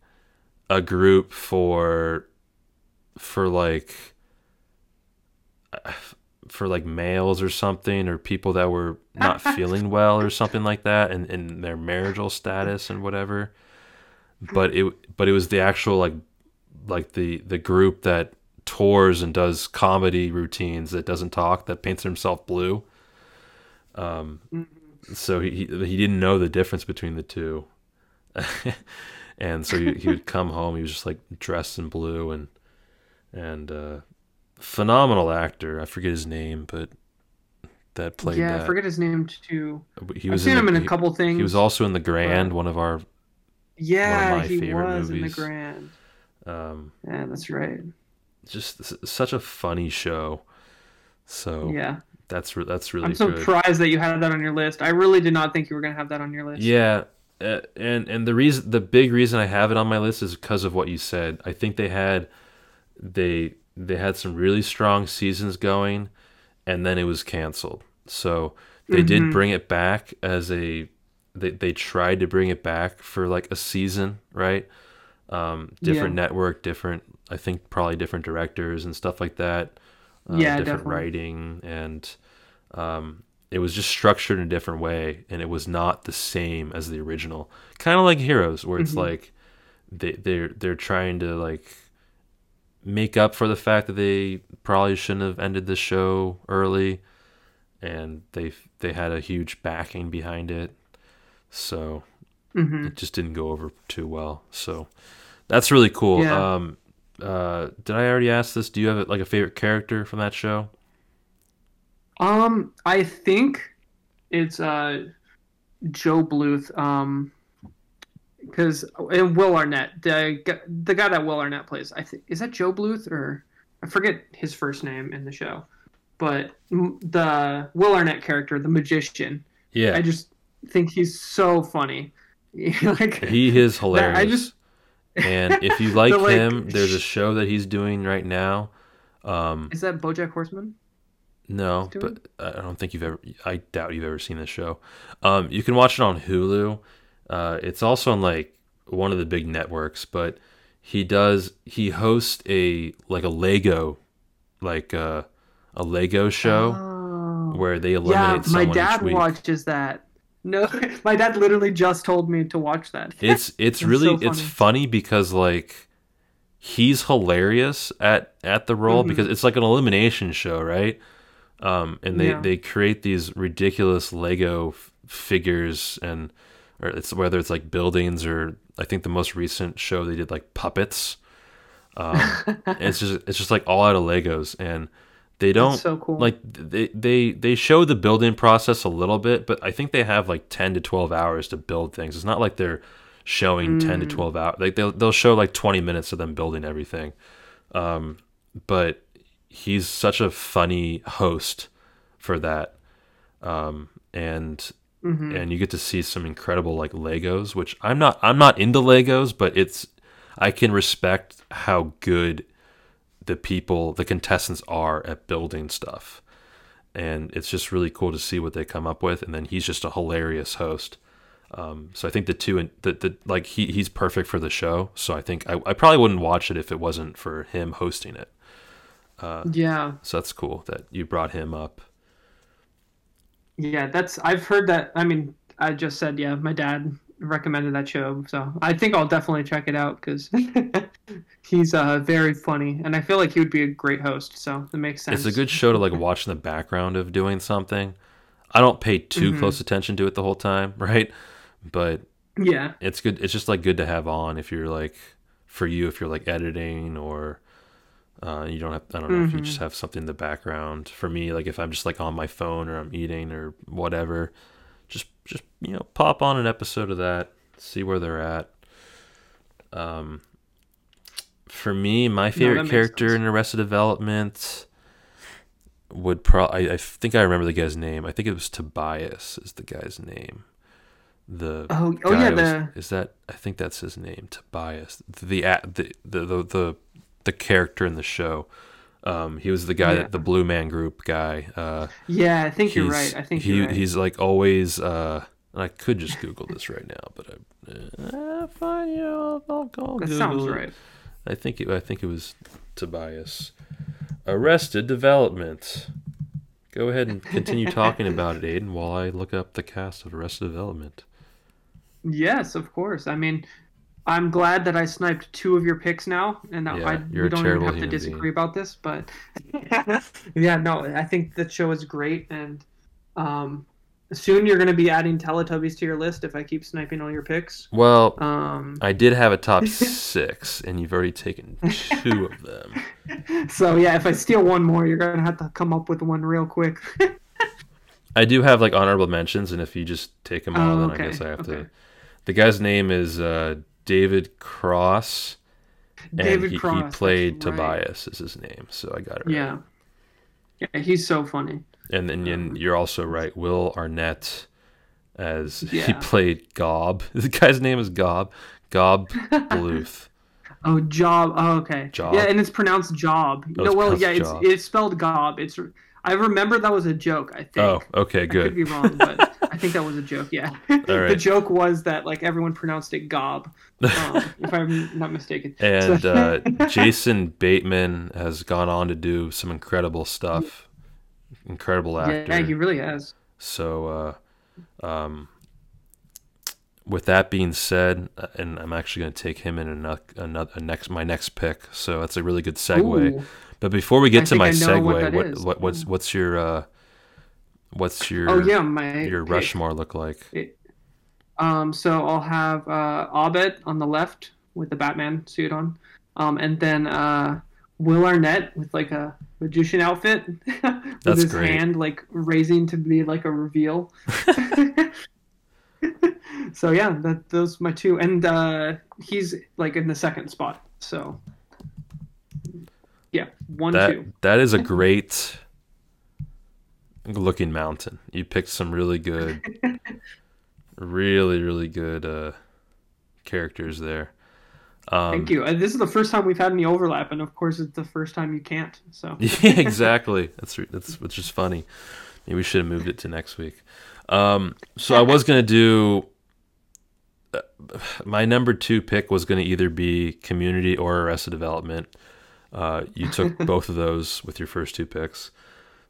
a group for for like <sighs> for like males or something or people that were not <laughs> feeling well or something like that and in their marital status and whatever. But it but it was the actual like like the the group that tours and does comedy routines that doesn't talk that paints himself blue. Um so he he he didn't know the difference between the two. <laughs> And so he, he would come home he was just like dressed in blue and and uh phenomenal actor. I forget his name but that played yeah that. i forget his name too. He i've was seen in him the, in a he- couple things he was also in the grand one of our yeah my he favorite was in the grand. Um yeah that's right. just such a funny show. So yeah that's re- that's really i'm good surprised that you had that on your list i really did not think you were going to have that on your list Yeah, uh, and and the reason, the big reason I have it on my list is because of what you said. I think they had they they had some really strong seasons going, and then it was canceled. So they did Mhm. bring it back as a they they tried to bring it back for like a season, right? Um, different network, different I think probably different directors and stuff like that. Uh, Yeah, different definitely. writing, and um, it was just structured in a different way, and it was not the same as the original. Kind of like Heroes, where it's Mhm. like they they're they're trying to like make up for the fact that they probably shouldn't have ended the show early, and they they had a huge backing behind it, so hmm it just didn't go over too well. So that's really cool. Yeah. Um, uh, did I already ask this? Do you have like a favorite character from that show? Um, I think it's uh Joe Bluth. Um, because and Will Arnett, the the guy that Will Arnett plays, I think is that Joe Bluth or I forget his first name in the show, but the Will Arnett character, the magician, Yeah, I just think he's so funny. <laughs> like he is hilarious. I just and if you <laughs> like The, like, him, there's a show that he's doing right now. Um, is that BoJack Horseman? no, but I don't think you've ever. I doubt you've ever seen this show. Um, you can watch it on Hulu. Uh, it's also on like one of the big networks, but he does he hosts a like a Lego, like uh, a Lego show Oh. where they Yeah, eliminate my someone dad each week. watches that. No, <laughs> my dad literally just told me to watch that. <laughs> It's it's really so it's funny. funny because like he's hilarious at at the role Mhm. because it's like an elimination show, right? Um, and they Yeah. they create these ridiculous Lego f- figures and or it's whether it's like buildings or I think the most recent show they did like puppets. Um, <laughs> it's just it's just like all out of Legos and they don't That's so cool. like they they they show the building process a little bit but i think they have like 10 to 12 hours to build things it's not like they're showing 10 to Mm. 12 hours like they'll, they'll show like 20 minutes of them building everything um but he's such a funny host for that um and Mhm. and you get to see some incredible like legos which i'm not i'm not into legos but it's i can respect how good the people the contestants are at building stuff and it's just really cool to see what they come up with and then he's just a hilarious host um, so i think the two and the, the like he, he's perfect for the show so i think I, I probably wouldn't watch it if it wasn't for him hosting it Uh, yeah, so that's cool that you brought him up yeah. That's I've heard that. I mean, I just said yeah. My dad recommended that show, so I think I'll definitely check it out because <laughs> he's uh very funny, and I feel like he would be a great host. So it makes sense. it's a good show to like watch in the background of doing something i don't pay too Mhm. close attention to it the whole time <laughs> right but Yeah, it's good it's just like good to have on if you're like for you if you're like editing or uh, you don't have i don't know if you just have something in the background for me like if i'm just like on my phone or i'm eating or whatever you know pop on an episode of that see where they're at um for me my favorite makes character in arrested development would probably I, I think i remember the guy's name i think it was tobias is the guy's name the Oh, oh yeah, was- the is that I think that's his name, Tobias. The the the the the, the character in the show. Um, he was the guy Yeah. that the Blue Man Group guy. Uh, yeah. I think you're right. I think he you're right. he's like always. Uh, and I could just Google this right now, but I uh, fine. Yeah, I'll, I'll, I'll that Google sounds it. right. I think it, I think it was Tobias. Arrested Development. Go ahead and continue talking about it, Aiden, while I look up the cast of Arrested Development. Yes, of course. I mean, I'm glad that I sniped two of your picks now, and that Yeah, I, we don't even have to disagree being. about this. But <laughs> yeah, no, I think the show is great, and um, soon you're going to be adding Teletubbies to your list if I keep sniping all your picks. Well, Um, I did have a top <laughs> six, and you've already taken two of them. <laughs> so yeah, if I steal one more, you're going to have to come up with one real quick. <laughs> I do have like honorable mentions, and if you just take them all, Oh, then okay, I guess I have to. The guy's name is uh, David Cross, and David he, Cross. he played right. Tobias is his name, so I got it. Right. Yeah. Yeah, he's so funny. And then and you're also right, Will Arnett, as <laughs> he played Gob. <laughs> The guy's name is Gob. Gob <laughs> Bluth. Oh, job. Oh, okay. Job. Yeah, and it's pronounced job. Oh, no, well, yeah, it's job. it's spelled gob. It's I remember that was a joke. I think. Oh, okay, I could good. be wrong, but I think that was a joke. Yeah. the joke was that like everyone pronounced it gob, um, if I'm not mistaken. And So- uh, Jason Bateman has gone on to do some incredible stuff. Incredible actor. yeah, he really has. So, uh, um, with that being said, uh, and I'm actually going to take him in another, another next my next pick. So that's a really good segue. Ooh. But before we get I to my think I know segue, what what, what, what's what's your uh, what's your Oh yeah, my your pick. Rushmore look like? It- um, so I'll have uh, Abed on the left with the Batman suit on, um, and then uh, Will Arnett with like a magician outfit, <laughs> with That's his great. hand like raising to be like a reveal. <laughs> <laughs> so yeah, that those my two, and uh, he's like in the second spot. So yeah, one That two. that is a great looking mountain. You picked some really good, really really good uh, characters there. Um, Thank you. Uh, this is the first time we've had any overlap, and of course, it's the first time you can't. So <laughs> Yeah, exactly. That's that's which is funny. Maybe we should have moved it to next week. Um, so I was gonna do. uh, My number two pick was going to either be Community or Arrested Development. Uh, you took <laughs> both of those with your first two picks,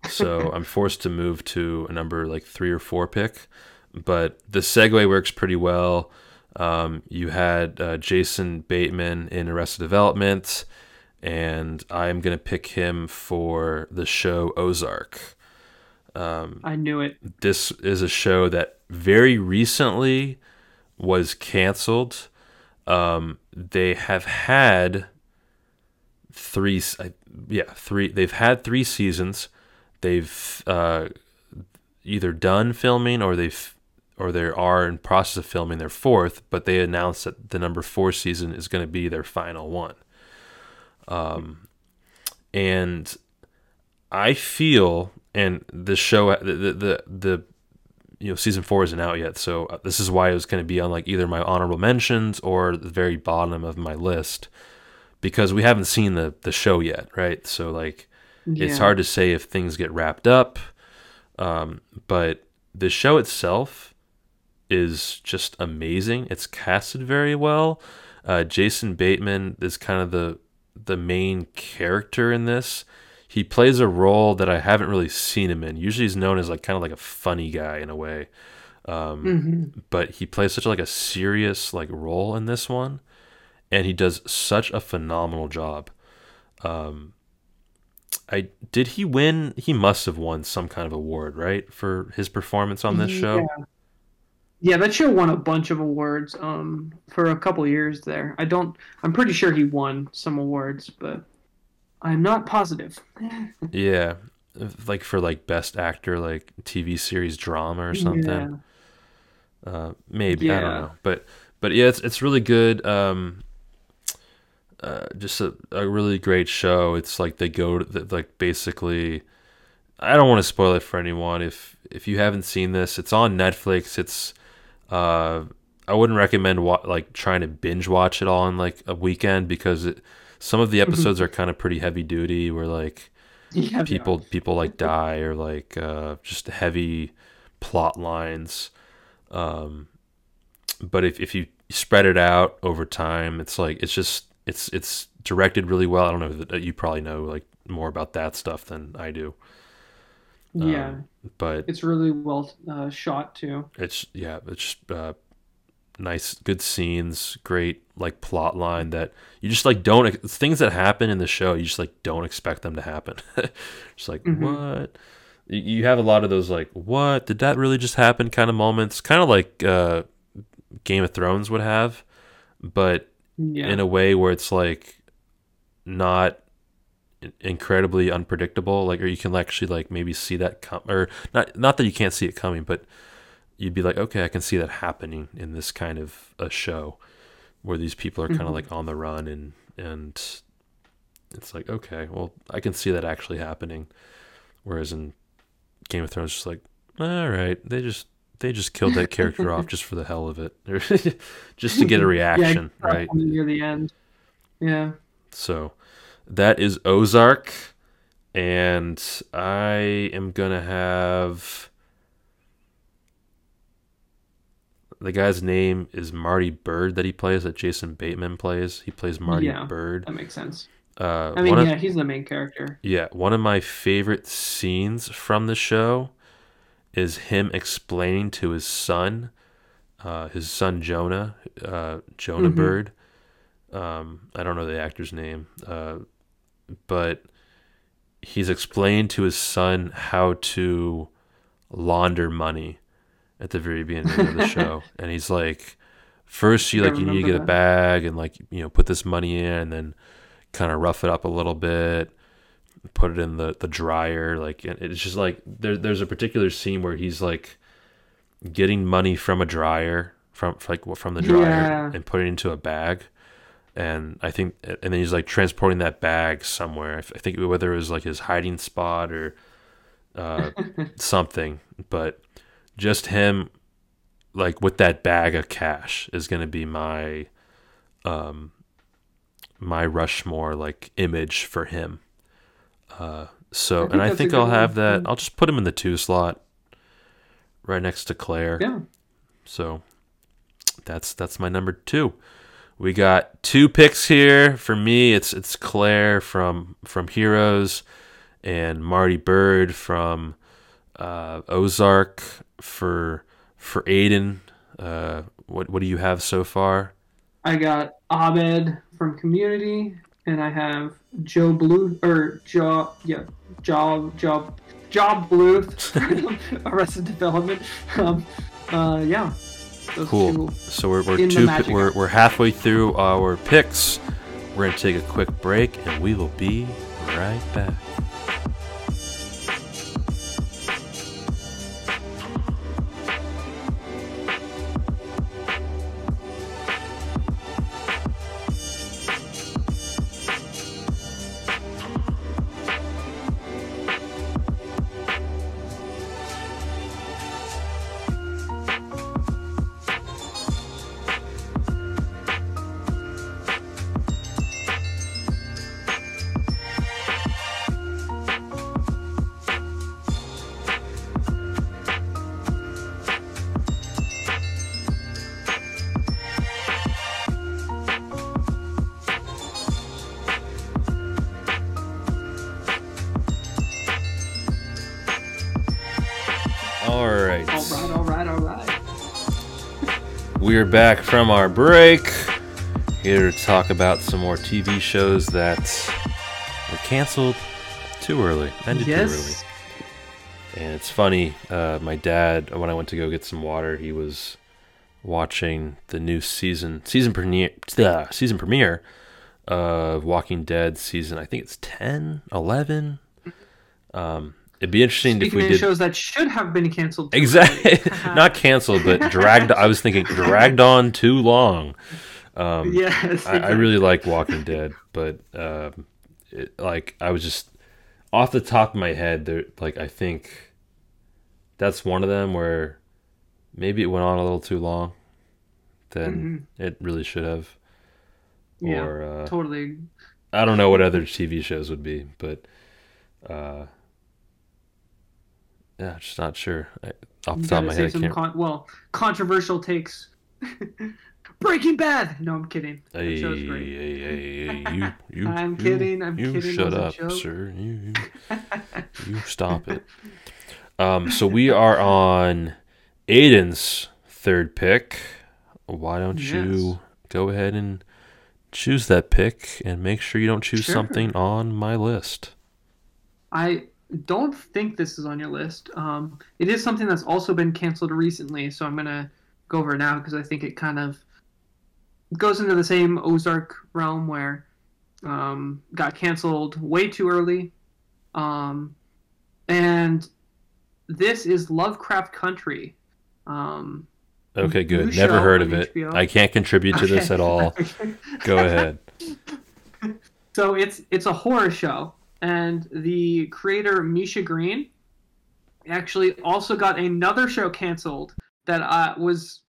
so I'm forced to move to a number like three or four pick. But the segue works pretty well. Um, you had uh, Jason Bateman in Arrested Development, and I'm going to pick him for the show Ozark. I knew it. This is a show that very recently was canceled. Um, they have had three, yeah, three. They've had three seasons. They've uh, either done filming or they've or they are in process of filming their fourth, but they announced that the number four season is going to be their final one. Um, and I feel, and the show, the the the, the you know season four isn't out yet, so this is why it was going to be on like either my honorable mentions or the very bottom of my list because we haven't seen the the show yet, right? So like it's hard to say if things get wrapped up, um, but the show itself is just amazing. It's casted very well. Uh, Jason Bateman is kind of the the main character in this. He plays a role that I haven't really seen him in. Usually, he's known as like kind of like a funny guy in a way, um, Mhm. but he plays such like a serious like role in this one, and he does such a phenomenal job. Um, I did he win? He must have won some kind of award, right, for his performance on this show. Yeah. Yeah, that show won a bunch of awards um for a couple years there. I don't I'm pretty sure he won some awards, but I'm not positive. <laughs> Yeah, like for like best actor, like TV series drama or something. Uh, maybe I don't know, but but yeah, it's it's really good. Um, uh, just a, a really great show. It's like they go to the, like basically. I don't want to spoil it for anyone. If if you haven't seen this, it's on Netflix. It's uh, I wouldn't recommend wa- like trying to binge watch it all in like a weekend because it, some of the episodes are kind of pretty heavy duty. Where like Yeah, people people like die or like uh, just heavy plot lines. Um, but if if you spread it out over time, it's like it's just it's it's directed really well. I don't know that you probably know like more about that stuff than I do. Yeah. Um, but it's really well uh, shot too. it's yeah, it's uh, nice, good scenes, great like plot line that you just like don't things that happen in the show. You just like don't expect them to happen. <laughs> just like Mhm. what you have a lot of those like what did that really just happen kind of moments, kind of like uh, Game of Thrones would have, but Yeah. in a way where it's like not incredibly unpredictable like or you can actually like maybe see that come or not not that you can't see it coming but you'd be like okay i can see that happening in this kind of a show where these people are kind of mm-hmm. like on the run and and it's like okay well i can see that actually happening whereas in game of thrones just like all right they just they just killed that character off <laughs> just for the hell of it <laughs> just to get a <laughs> reaction yeah, right Near the end. Yeah. so that is Ozark. and I am gonna have the guy's name is Marty Byrde that he plays that Jason Bateman plays. He plays Marty Yeah. Byrde. That makes sense. Uh, I mean, one of- yeah, he's the main character. Yeah, one of my favorite scenes from the show is him explaining to his son, uh, his son Jonah, uh, Jonah Mhm. Byrde. Um, I don't know the actor's name, uh, but he's explaining to his son how to launder money at the very beginning of the show, <laughs> and he's like, first you like you need to get a bag and like you know put this money in, and then kind of rough it up a little bit put it in the the dryer like and it's just like there, there's a particular scene where he's like getting money from a dryer from like from the dryer Yeah. and putting it into a bag and i think and then he's like transporting that bag somewhere i, I think whether it was like his hiding spot or uh <laughs> something but just him like with that bag of cash is going to be my um my Rushmore like image for him. Uh, so, think and I think I'll one. have that. I'll just put him in the two slot, right next to Claire. Yeah. So, that's that's my number two. We got two picks here for me. It's it's Claire from from Heroes, and Marty Byrde from uh, Ozark for for Aiden. Uh, what what do you have so far? I got Abed from Community, and I have Joe Blue or Job, yeah, Job, Job, Job Bluth, <laughs> Arrested Development. Um, uh, yeah. Cool. So we're, we're two we're, we're halfway through our picks. We're gonna take a quick break and we will be right back. We're back from our break. Here to talk about some more TV shows that were canceled too early, ended too early. And it's funny, uh, my dad, when I went to go get some water, he was watching the new season season premiere uh, season premiere of Walking Dead season. I think it's 10, 11. Um, it'd be interesting if Speaking we of did shows that should have been canceled. exactly <laughs> <laughs> not canceled, but dragged. I was thinking dragged on too long. Um, yes. I, I really like Walking Dead, but um, it, like I was just off the top of my head, there like I think that's one of them where maybe it went on a little too long than it really should have. Mm-hmm. Yeah, Or uh, totally. I don't know what other TV shows would be, but uh, yeah, just not sure. I, off the top of my head, I con- well controversial takes. <laughs> Breaking Bad. No, I'm kidding. Hey, hey, hey, you, <laughs> you, I'm you- kidding, I'm you kidding, shut it was a up, sir. You, you, <laughs> you stop it. Um, so we are on Aiden's third pick. Why don't Yes. you go ahead and choose that pick and make sure you don't choose Sure. something on my list? I don't think this is on your list. Um, it is something that's also been canceled recently, so I'm gonna go over it now because I think it kind of goes into the same Ozark realm where um, got canceled way too early, um, and this is Lovecraft Country. Um, Okay, good. Never heard of it. HBO. I can't contribute to this at all. <laughs> Go ahead. So it's it's a horror show, and the creator Misha Green actually also got another show canceled that uh, was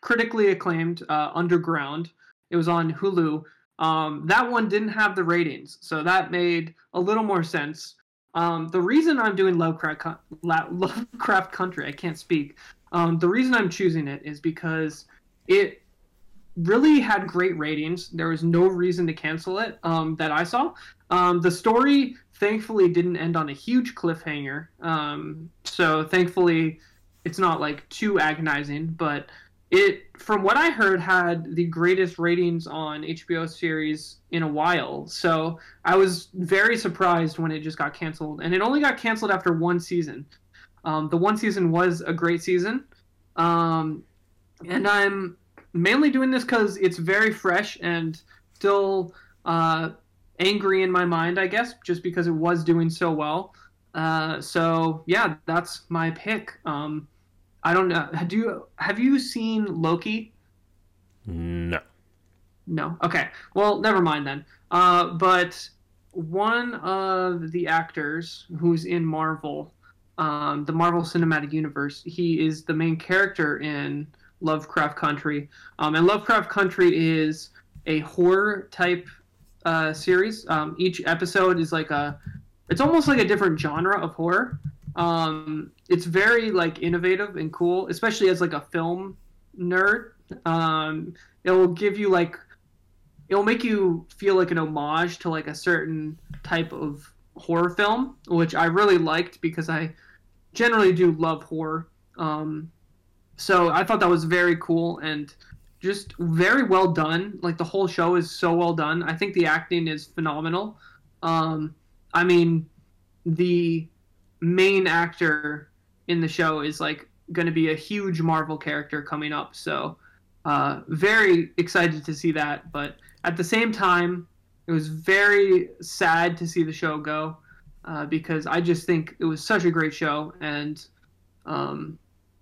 critically acclaimed, uh, Underground. It was on Hulu. Um, that one didn't have the ratings, so that made a little more sense Um, the reason I'm doing Lovecraft, Lovecraft Country, I can't speak. Um, the reason I'm choosing it is because it really had great ratings. There was no reason to cancel it um, that I saw. Um, the story thankfully didn't end on a huge cliffhanger. Um, so thankfully, it's not like too agonizing. But it, from what I heard, had the greatest ratings on HBO series in a while. So I was very surprised when it just got canceled, and it only got canceled after one season. Um, the one season was a great season, um, and I'm mainly doing this because it's very fresh and still uh, angry in my mind, I guess, just because it was doing so well. Uh, so yeah, that's my pick. Um, I don't know. Do you have you seen Loki? No. No. Okay. Well, never mind then. Uh, but one of the actors who's in Marvel, um, the Marvel Cinematic Universe, he is the main character in Lovecraft Country. Um, and Lovecraft Country is a horror type uh, series. Um, each episode is like a, it's almost like a different genre of horror. Um, it's very like innovative and cool, especially as like a film nerd. Um, it will give you like, it'll make you feel like an homage to like a certain type of horror film, which I really liked because I generally do love horror. Um, so I thought that was very cool and just very well done. Like the whole show is so well done. I think the acting is phenomenal. Um, I mean, the main actor in the show is like going to be a huge Marvel character coming up. So uh, very excited to see that. But at the same time, it was very sad to see the show go uh, because I just think it was such a great show and. Um,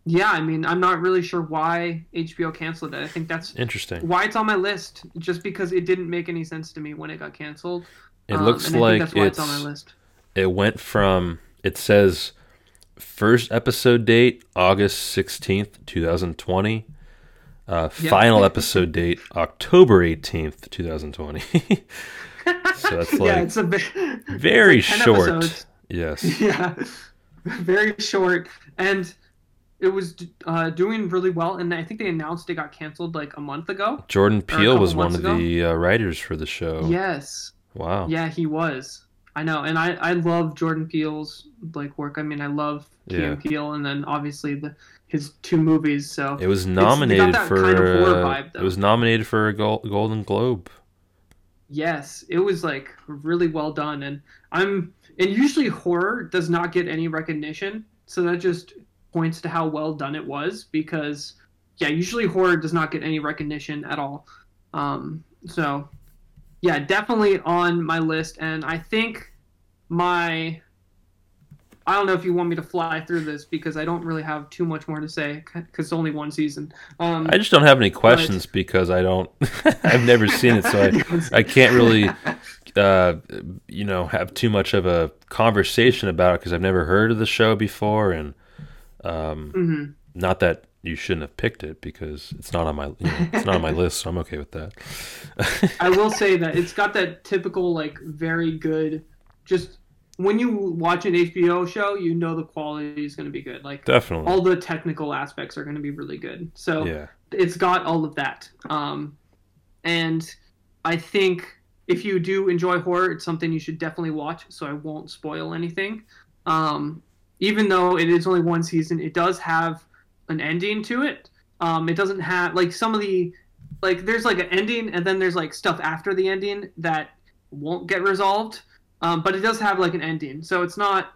yeah, I mean, I'm not really sure why HBO canceled it. I think that's interesting. Why it's on my list, just because it didn't make any sense to me when it got canceled. It um, looks like it's, it's, on my list. It went from it says first episode date August 16th, 2020. Uh, yep. Final <laughs> episode date October 18th, 2020. <laughs> so that's <laughs> like yeah, it's a bit, very like short. Episodes. Yes. Yeah. Very short and it was uh, doing really well, and I think they announced it got canceled like a month ago. Jordan Peele was one of ago. the uh, writers for the show. Yes. Wow. Yeah, he was. I know, and I I love Jordan Peele's like work. I mean, I love Key yeah. and Peele, and then obviously the his two movies. So it was nominated for kind of vibe, it was nominated for a Golden Globe. Yes, it was like really well done, and I'm and usually horror does not get any recognition, so that just points to how well done it was because yeah, usually horror does not get any recognition at all. Um, so yeah, definitely on my list, and I think my I don't know if you want me to fly through this because I don't really have too much more to say because it's only one season. Um, I just don't have any questions but... because I don't. <laughs> I've never seen it, so I I can't really, <laughs> uh, you know, have too much of a conversation about it because I've never heard of the show before, and um, mm-hmm. Not that you shouldn't have picked it because it's not on my you know, it's not on my <laughs> list, so I'm okay with that. I will say that it's got that typical like very good just when you watch an HBO show, you know the quality is going to be good. Like definitely all the technical aspects are going to be really good. So yeah. it's got all of that. Um, and I think if you do enjoy horror, it's something you should definitely watch. So I won't spoil anything. Um, even though it is only one season, it does have an ending to it. Um, it doesn't have like some of the like there's like an ending and then there's like stuff after the ending that won't get resolved. Um, but it does have like an ending, so it's not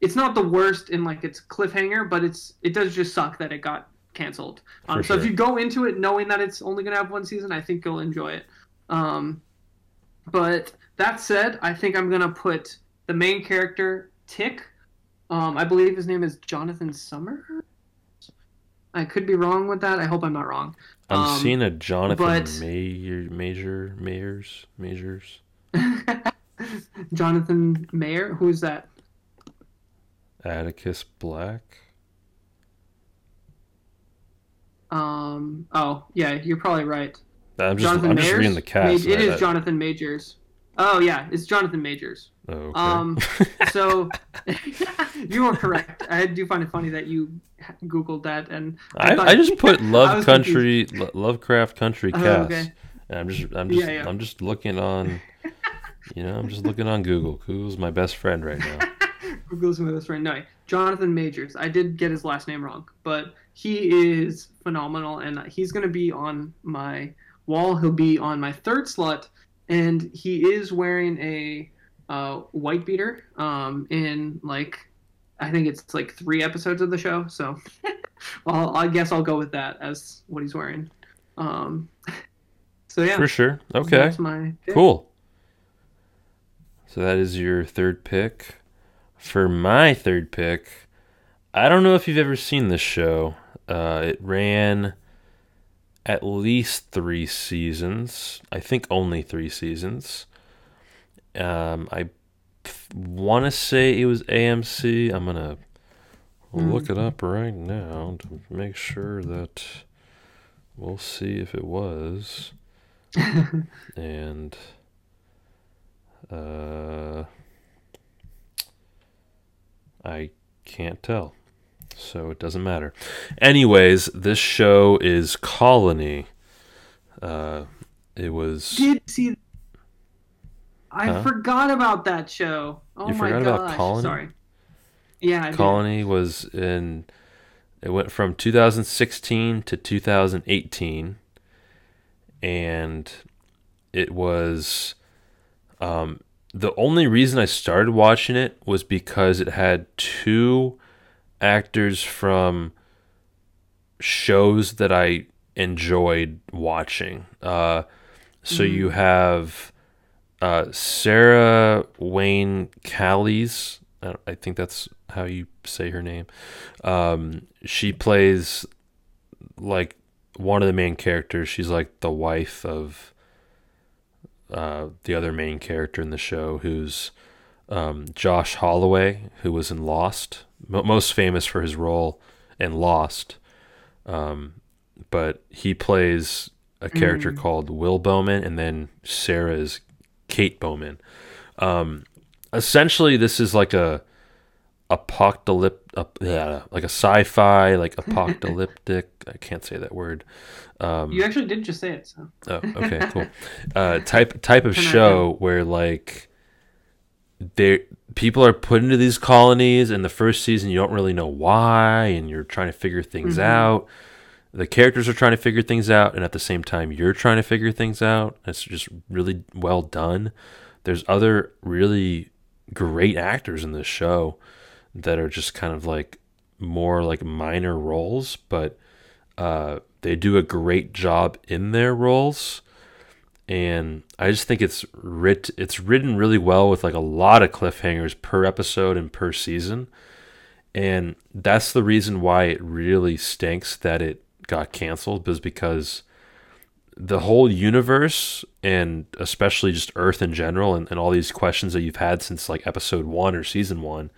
it's not the worst in like its cliffhanger, but it's it does just suck that it got canceled. Um, so if you go into it knowing that it's only gonna have one season, I think you'll enjoy it. Um, but that said, I think I'm gonna put the main character Tick um, I believe his name is Jonathan Summer. I could be wrong with that. I hope I'm not wrong. I'm um, seeing a Jonathan but... Major, Major, Mayers, Majors. <laughs> Jonathan Mayer. Who's that? Atticus Black. Um. Oh, yeah. You're probably right. I'm just. Jonathan I'm Mayers? just reading the cast. it is Jonathan Majors. Oh yeah, it's Jonathan Majors. Oh, okay. Um, <laughs> so <laughs> you are correct. I do find it funny that you googled that, and I, thought- I just put <laughs> Love Country, Lo- Lovecraft Country Oh, cast. okay. And I'm just, I'm just, Yeah, yeah. I'm just looking on. You know, I'm just looking on Google. Google's my best friend right now. Google's my best friend. No, Jonathan Majors. I did get his last name wrong, but he is phenomenal, and he's going to be on my wall. He'll be on my third slot, and he is wearing a uh, white beater. Um, in like, I think it's like three episodes of the show. So, <laughs> well, I guess I'll go with that as what he's wearing. Um, <laughs> so yeah, For sure. Okay. That's my pick. Cool. So that is your third pick. For my third pick, I don't know if you've ever seen this show. Uh, it ran at least three seasons. I think only three seasons. Um, I want to say it was AMC. I'm gonna look it up right now to make sure that we'll see if it was. <laughs> and uh, I can't tell, so it doesn't matter. Anyways, this show is Colony. Uh, it was did see. I Huh? forgot about that show. Oh You my forgot gosh! about Colony? Sorry. Yeah, I did. Colony was in. It went from 2016 to 2018, and it was. Um, the only reason I started watching it was because it had two actors from shows that I enjoyed watching. Uh, so you have uh, Sarah Wayne Callies. I I think that's how you say her name. Um, she plays like one of the main characters. She's like the wife of uh, the other main character in the show, who's um, Josh Holloway, who was in Lost, Mo most famous for his role in Lost. Um, but he plays a character called Will Bowman, and then Sarah is Kate Bowman. Um, essentially, this is like a apocalyptic, uh, yeah, like a sci-fi, like apocalyptic. <laughs> I can't say that word. Um, You actually did just say it. So. Oh, okay, <laughs> cool. Uh, type type of show where like they people are put into these colonies, and the first season you don't really know why, and you're trying to figure things out. The characters are trying to figure things out, and at the same time you're trying to figure things out. It's just really well done. There's other really great actors in this show that are just kind of like more like minor roles, but uh, they do a great job in their roles. And I just think it's writ it's written really well with like a lot of cliffhangers per episode and per season. And that's the reason why it really stinks that it got canceled was because the whole universe and especially just Earth in general and, and all these questions that you've had since like episode one or season one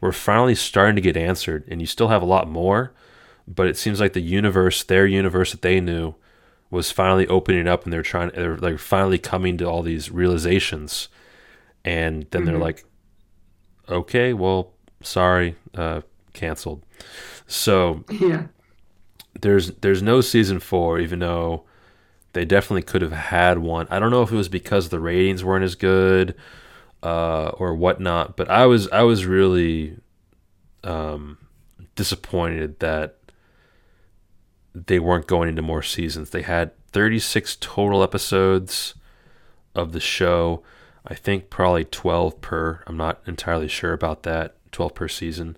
were finally starting to get answered and you still have a lot more but it seems like the universe their universe that they knew was finally opening up and they're trying they're like finally coming to all these realizations and then they're like okay well sorry uh canceled so <laughs> Yeah. there's there's no season four, even though they definitely could have had one. I don't know if it was because the ratings weren't as good uh, or whatnot, but I was I was really um, disappointed that they weren't going into more seasons. They had 36 total episodes of the show. I think probably 12 per. I'm not entirely sure about that. 12 per season.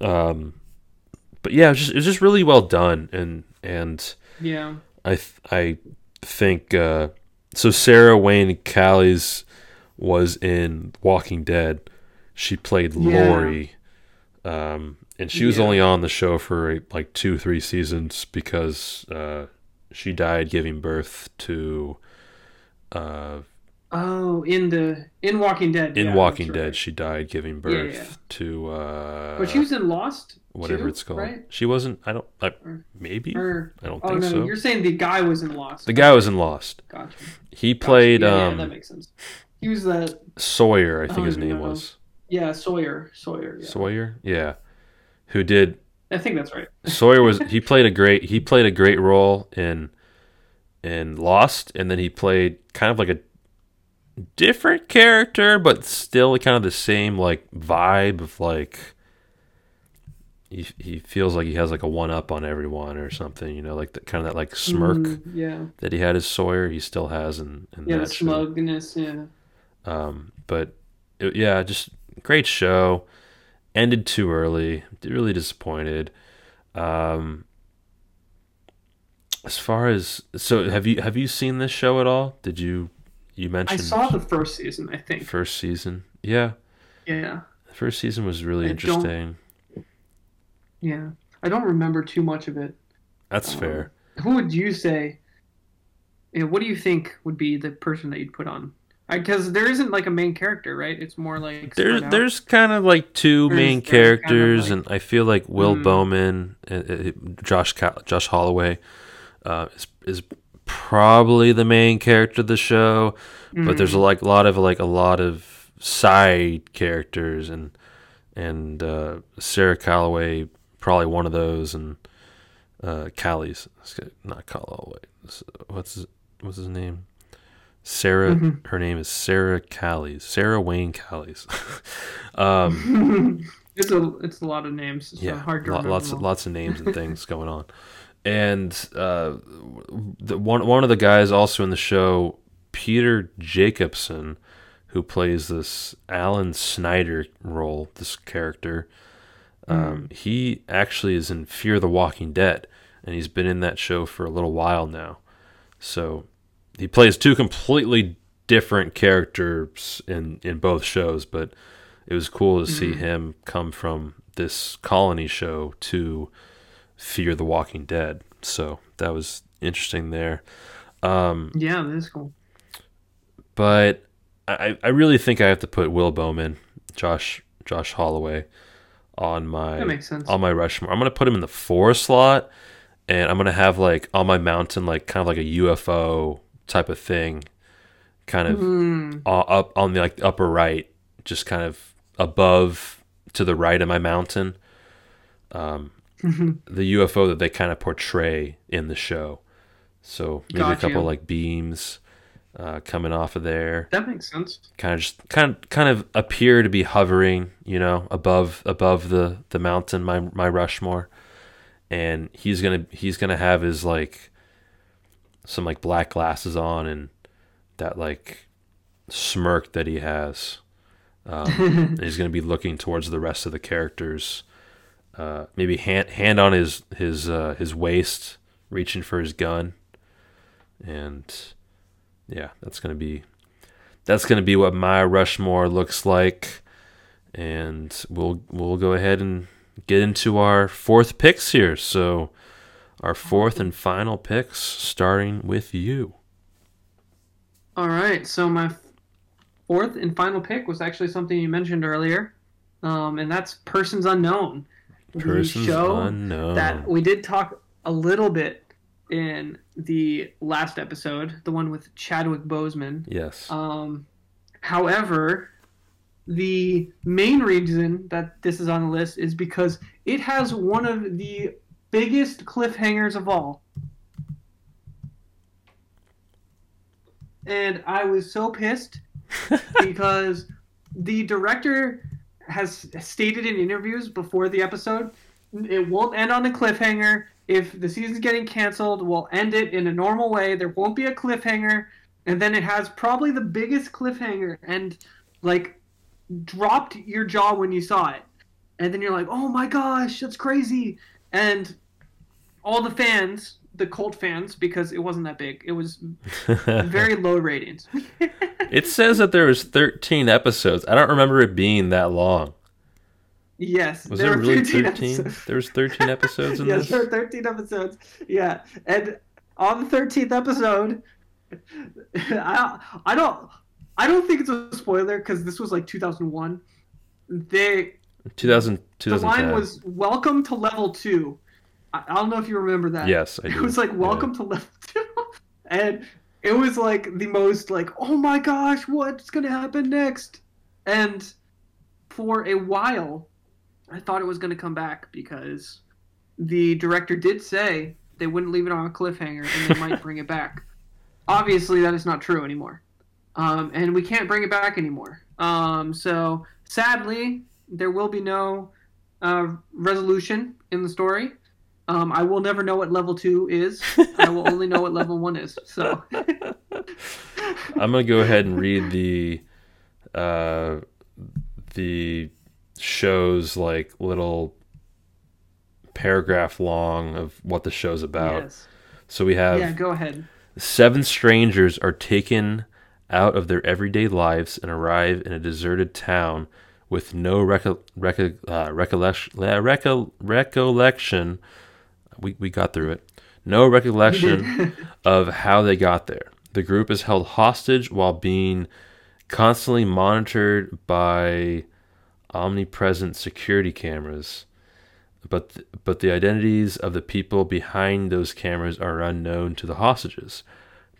Um, but yeah, it was just it was just really well done, and and Yeah. I th- I think uh, so. Sarah Wayne Callies was in Walking Dead. She played. Lori, um, and she was Yeah. only on the show for like two three seasons because uh, she died giving birth to uh, Oh, in the in Walking Dead. In yeah, Walking that's Dead, right. she died giving birth yeah. to uh, But she was in Lost. whatever too, it's called. right? She wasn't. I don't. Or- maybe. Or I don't oh think no, so. you're saying the guy was in Lost. The guy was in Lost. Gotcha. He Gotcha. played Yeah, yeah, um, that makes sense. He was the Sawyer. I think Oh, his name no. was yeah Sawyer. Sawyer. Yeah. Sawyer. Yeah, who did I think that's right. <laughs> Sawyer was he played a great he played a great role in in Lost, and then he played kind of like a different character, but still kind of the same like vibe of like he he feels like he has like a one up on everyone or something, you know, like the kind of that like smirk Mm, yeah. that he had as Sawyer, he still has and Yeah, the that show. smugness. Yeah. Um, but it, yeah, just great show. Ended too early. Really disappointed. Um, as far as so, have you have you seen this show at all? Did you you I mentioned saw the first season. I think. first season? Yeah, Yeah. the first season was really I interesting. Yeah. I don't remember too much of it. That's Um, fair. Who would you say? You know, what do you think would be the person that you'd put on? Because there isn't like a main character, right? It's more like There's there's kind of like two There's- main there's kind of characters, like- and I feel like Will Hmm. Bowman, uh, uh, Josh Josh Holloway, uh, is is probably the main character of the show. But there's a, Mm. like a lot of like a lot of side characters, and and uh, Sarah Calloway probably one of those, and uh, Callie's not Calloway. What's his, what's his name? Sarah. Mhm. Her name is Sarah Callies. Sarah Wayne Callies. <laughs> um, <laughs> it's a it's a lot of names. It's yeah, hard to lo- remember. lots all. lots of names and things <laughs> going on. And uh, the one one of the guys also in the show, Peter Jacobson, who plays this Alan Snyder role, this character. Um, He actually is in Fear the Walking Dead, and he's been in that show for a little while now. So he plays two completely different characters in in both shows, but it was cool to see him come from this colony show to Fear the Walking Dead. So that was interesting there. Um, Yeah, that is cool. but I, I really think I have to put Will Bowman, Josh Josh Holloway, on my That makes sense. on my Rushmore. I'm gonna put him in the four slot, and I'm gonna have like on my mountain like kind of like a UFO type of thing, kind of Mm, up on the like upper right, just kind of above to the right of my mountain. Um, the UFO that they kind of portray in the show. So maybe a couple you. like beams uh, coming off of there, that makes sense. kind of just kind of kind of appear to be hovering, you know, above above the the mountain, my my Rushmore, and he's gonna he's gonna have his like some like black glasses on and that like smirk that he has. Um, <laughs> he's going to be looking towards the rest of the characters. Uh, maybe hand hand on his his uh, his waist, reaching for his gun, and yeah, that's going to be that's going to be what my Rushmore looks like. And we'll we'll go ahead and get into our fourth picks here. So our fourth and final picks, starting with you. All right, so my fourth and final pick was actually something you mentioned earlier, um, and that's Persons Unknown. The Persons show unknown. that we did talk a little bit in the last episode, the one with Chadwick Boseman. yes. Um, however, the main reason that this is on the list is because it has one of the biggest cliffhangers of all. And I was so pissed <laughs> because the director has stated in interviews before the episode it won't end on a cliffhanger. If the season's getting canceled, we'll end it in a normal way. There won't be a cliffhanger. And then it has probably the biggest cliffhanger and like dropped your jaw when you saw it. And then you're like, oh my gosh, that's crazy. And all the fans, the cult fans, because it wasn't that big, it was <laughs> very low ratings. <laughs> It says that there was 13 episodes. I don't remember it being that long. yes. Was there were really 13 13? episodes. There was 13 episodes in <laughs> yes, this. there were 13 episodes. Yeah, and on the 13th episode, I I don't I don't think it's a spoiler because this was like 2001. They 2000, the line was "Welcome to level two. I, I don't know if you remember that. yes, I <laughs> It was like Yeah. "Welcome to level two. <laughs> and it was like the most like, "Oh my gosh, what's gonna happen next?" And for a while, I thought it was gonna come back because the director did say they wouldn't leave it on a cliffhanger and they might bring it <laughs> back. Obviously, that is not true anymore, um, and we can't bring it back anymore. Um, so sadly, there will be no uh, resolution in the story. Um, I will never know what level two is. I will only know what level one is. So I'm gonna go ahead and read the uh, the show's like little paragraph long of what the show's about. yes, So we have yeah, go ahead. seven strangers are taken out of their everyday lives and arrive in a deserted town with no reco- reco- uh, recollection. Reco- recollection. We we got through it. No recollection <laughs> of how they got there. The group is held hostage while being constantly monitored by omnipresent security cameras. But th- but the identities of the people behind those cameras are unknown to the hostages.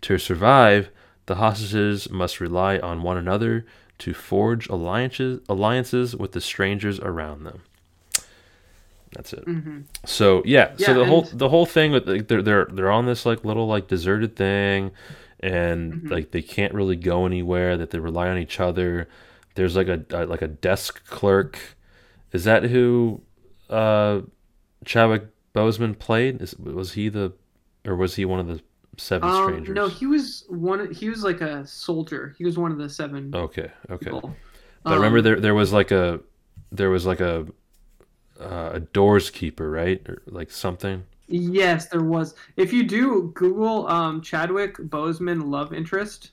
To survive, the hostages must rely on one another to forge alliances alliances with the strangers around them. That's it. hmm So yeah, so Yeah, the whole the whole thing with like, they're they're they're on this like little like deserted thing, and Mhm. like they can't really go anywhere. That they rely on each other. There's like a, a like a desk clerk. Is that who uh, Chadwick Boseman played? Is, was he the or was he one of the seven Um, strangers? no, he was one. He was like a soldier. He was one of the seven okay, okay. But I remember Um, there there was like a there was like a uh, a doors keeper, right? Or like something. Yes, there was. If you do Google um, Chadwick Boseman love interest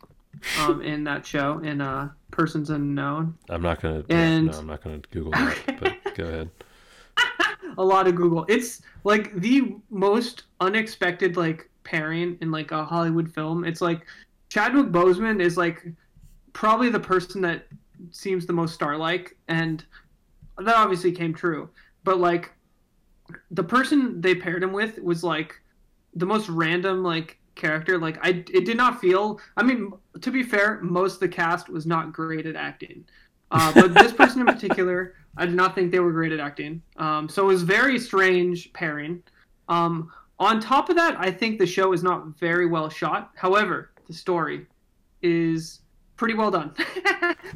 um, <laughs> in that show in uh, Persons Unknown, I'm not gonna. And- no, I'm not gonna Google that. <laughs> but go ahead. <laughs> a lot of Google. It's like the most unexpected like pairing in like a Hollywood film. It's like Chadwick Boseman is like probably the person that seems the most star-like, and that obviously came true. But like the person they paired him with was like the most random like character. Like I, it did not feel. I mean, to be fair, most of the cast was not great at acting. Uh, but this person in <laughs> particular, I did not think they were great at acting. Um, so it was very strange pairing. Um, on top of that, I think the show is not very well shot. However, the story is pretty well done. <laughs>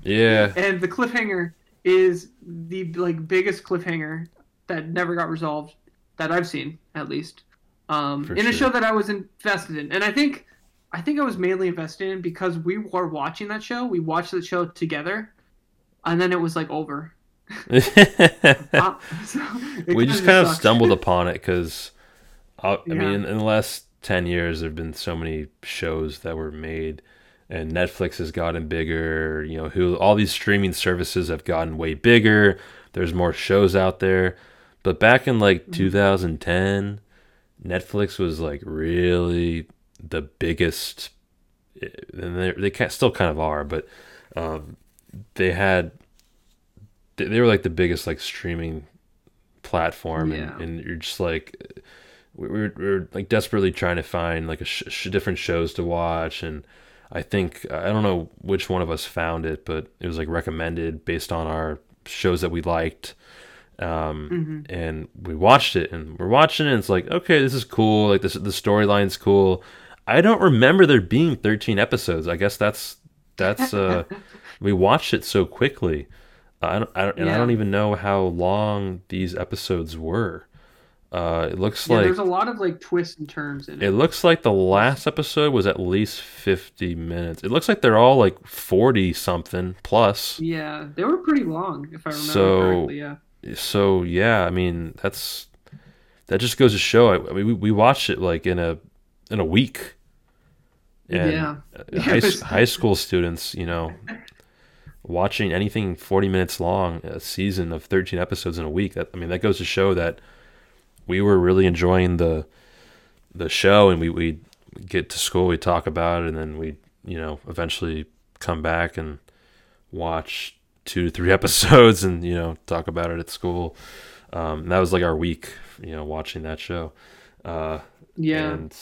Yeah, and the cliffhanger is the like biggest cliffhanger that never got resolved that I've seen at least um, in a show that I was invested in, and I think I think I was mainly invested in because we were watching that show. We watched the show together, and then it was like over. <laughs> Uh, so we just kind of sucks. stumbled upon it because, I, I Yeah. mean, in, in the last ten years, there've been so many shows that were made, and Netflix has gotten bigger. You know, who all these streaming services have gotten way bigger. There's more shows out there, but back in like Mm-hmm. 2010, Netflix was like really the biggest, and they they still kind of are, but um, they had they were like the biggest like streaming platform Yeah. and, and you're just like we we were, we were like desperately trying to find like a sh- sh- different shows to watch and i think i don't know which one of us found it but it was like recommended based on our shows that we liked um, Mhm. and we watched it and we're watching it and it's like okay this is cool like this the storyline's cool i don't remember there being 13 episodes i guess that's that's uh <laughs> we watched it so quickly I don't, I don't and i don't even know how long these episodes were uh it looks Yeah, like there's a lot of like twists and turns in it. it looks like the last episode was at least 50 minutes it looks like they're all like 40 something plus yeah, they were pretty long, if I remember So- correctly. Yeah. So yeah i mean that's that just goes to show i, I mean we, we watched it like in a in a week and Yeah. uh, high, was- high school students you know watching anything 40 minutes long a season of 13 episodes in a week that i mean that goes to show that we were really enjoying the the show and we we get to school we talk about it and then we you know eventually come back and watch two to three <laughs> episodes and you know talk about it at school. Um, that was like our week, you know, watching that show. Uh, Yeah. and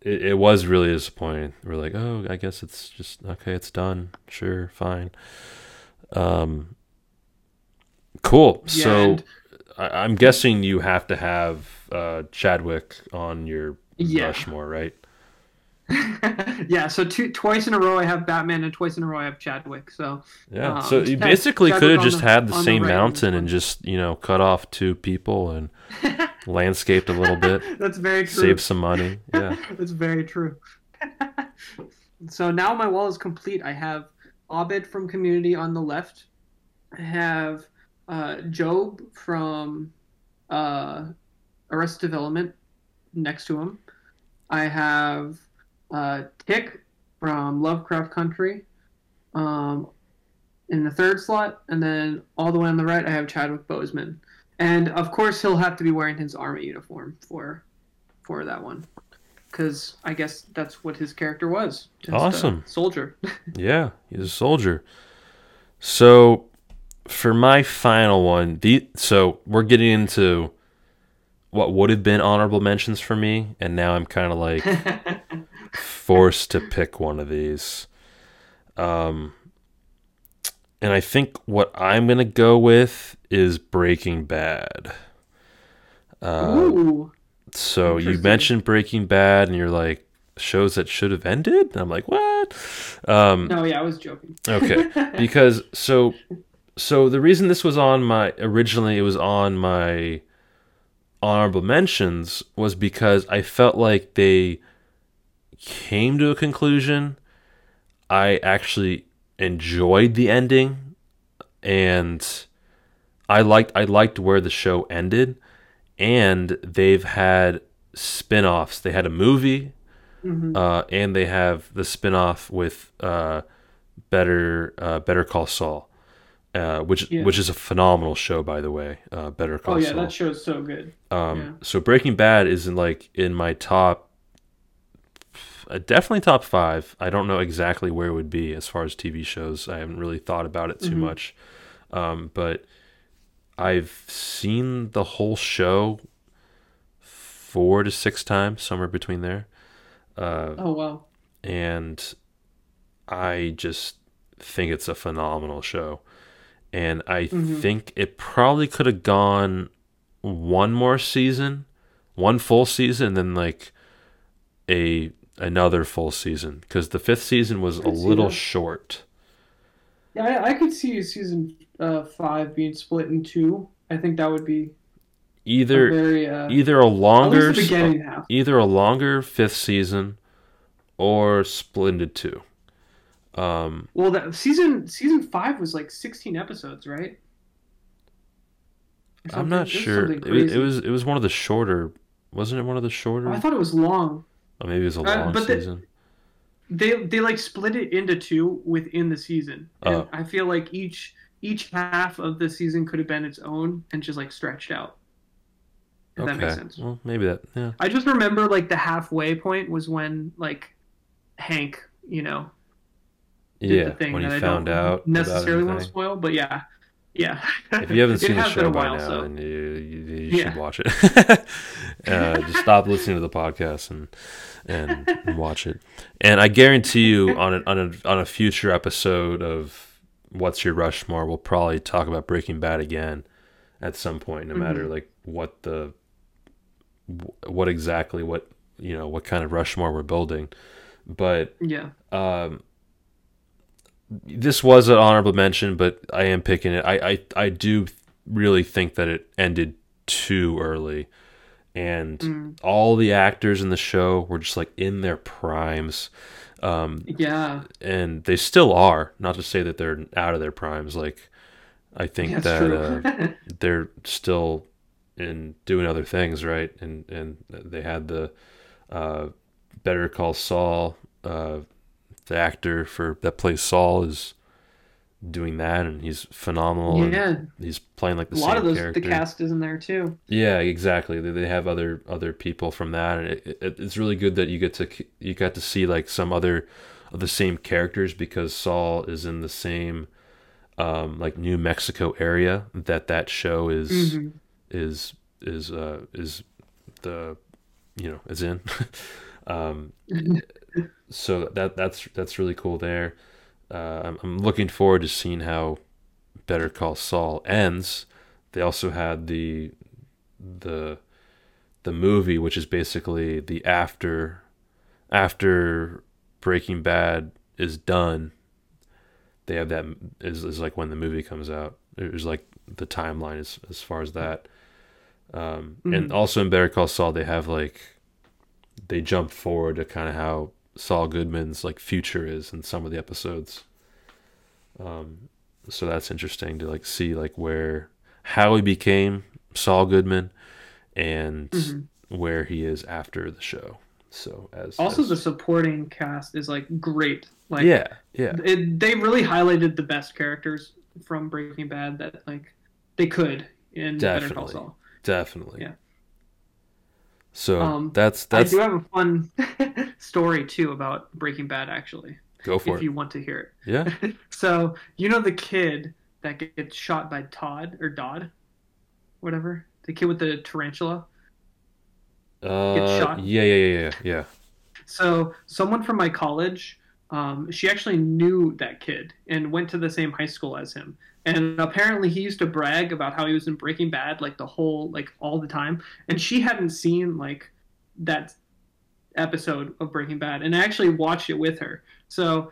it, it was really disappointing. We're like, oh, I guess it's just okay. It's done. Sure, fine. Um, cool. Yeah, so and- I, I'm guessing you have to have uh, Chadwick on your Yeah. Rushmore, right? <laughs> yeah, so two twice in a row I have Batman and twice in a row I have Chadwick. So Yeah. Um, so you basically Chadwick could have just the- had the on the same right mountain and just you know cut off two people and <laughs> landscaped a little bit, <laughs> that's very true. save some money. Yeah. That's very true. so now my wall is complete. I have Abed from Community on the left. I have uh, Gob from uh, Arrested Development next to him. I have uh, Tic from Lovecraft Country um, in the third slot, and then all the way on the right, I have Chadwick Boseman. And of course, he'll have to be wearing his army uniform for for that one, because I guess that's what his character was. Awesome. soldier. <laughs> Yeah, he's a soldier. So, for my final one, the so we're getting into what would have been honorable mentions for me, and now I'm kind of like <laughs> forced to pick one of these. Um, and I think what I'm gonna go with is Breaking Bad. Uh, Ooh, so you mentioned Breaking Bad, and you're like shows that should have ended. And I'm like, what? Um, no, yeah, I was joking. okay <laughs> because so so the reason this was on my originally it was on my honorable mentions was because I felt like they came to a conclusion. I actually enjoyed the ending and I liked I liked where the show ended and they've had spin-offs. They had a movie Mhm. uh, and they have the spin-off with uh, Better uh, Better Call Saul, uh, which Yeah. which is a phenomenal show by the way. Uh, Better Call Oh yeah, Saul. that show's so good. Um, Yeah. So Breaking Bad is in like in my top, uh, definitely top five. I don't know exactly where it would be as far as TV shows. I haven't really thought about it too Mhm. much, um, but I've seen the whole show four to six times, somewhere between there, uh, Oh wow. and I just think it's a phenomenal show. And I Mhm. think it probably could have gone one more season, one full season, and then like a another full season because the fifth season was a little that. short. Yeah, I, I could see season uh, five being split in two. I think that would be a Either very uh, either a longer least the beginning half. either a longer fifth season or splendid two. Um, Well, that season season five was like sixteen episodes, right? I'm not sure. It was, it was it was one of the shorter. Wasn't it one of the shorter? Oh, I thought it was long. Or maybe it was a Uh, long but the- season. They they like split it into two within the season, and Oh. I feel like each each half of the season could have been its own and just like stretched out. If that makes sense. Well, maybe that. Yeah. I just remember like the halfway point was when like Hank, you know, did Yeah. the thing when he that I found don't out necessarily want to spoil, but yeah, yeah. If you haven't <laughs> seen the show by while, now, so- then you, you, you Yeah. should watch it. <laughs> uh, just stop listening to the podcast and and, watch it. And I guarantee you, on a, on a on a future episode of What's Your Rushmore, we'll probably talk about Breaking Bad again at some point, no matter Mm-hmm. like what the what exactly what you know what kind of Rushmore we're building. But yeah. um, this was an honorable mention, but I am picking it. I, I, I do really think that it ended too early. And Mm. all the actors in the show were just like in their primes. Um, Yeah. and they still are. Not to say that they're out of their primes. Like, I think That's that uh, <laughs> they're still in doing other things, right? And and they had the uh, Better Call Saul. Uh, the actor for that plays Saul is doing that, and he's phenomenal. yeah. he's playing like the A same lot of those character. the cast is in there too. Yeah, exactly. They, they have other other people from that, and it, it, it's really good that you get to you got to see like some other of the same characters because Saul is in the same um, like New Mexico area that that show is Mm-hmm. is is uh, is the you know is in. <laughs> um, <laughs> so that that's that's really cool there. Uh, I'm, I'm looking forward to seeing how Better Call Saul ends. They also had the the the movie, which is basically the after after Breaking Bad is done. They have that is is like when the movie comes out. There's like the timeline as as far as that. Um, And also in Better Call Saul, they have like they jump forward to kind of how Saul Goodman's like future is in some of the episodes. Um, so that's interesting to like see like where how he became Saul Goodman and Mm-hmm. where he is after the show. So as Also, as- the supporting cast is like great. Like, yeah yeah it, they really highlighted the best characters from Breaking Bad that like they could in Better Call Saul. definitely Yeah. So Um, that's that's I do have a fun <laughs> story too about Breaking Bad. Actually, go for if it. If you want to hear it. yeah <laughs> So you know the kid that gets shot by Todd or Dodd, whatever the kid with the tarantula. uh, shot. yeah yeah yeah yeah yeah So someone from my college, um, she actually knew that kid and went to the same high school as him. And apparently he used to brag about how he was in Breaking Bad like the whole like all the time. And she hadn't seen like that episode of Breaking Bad and I actually watched it with her. So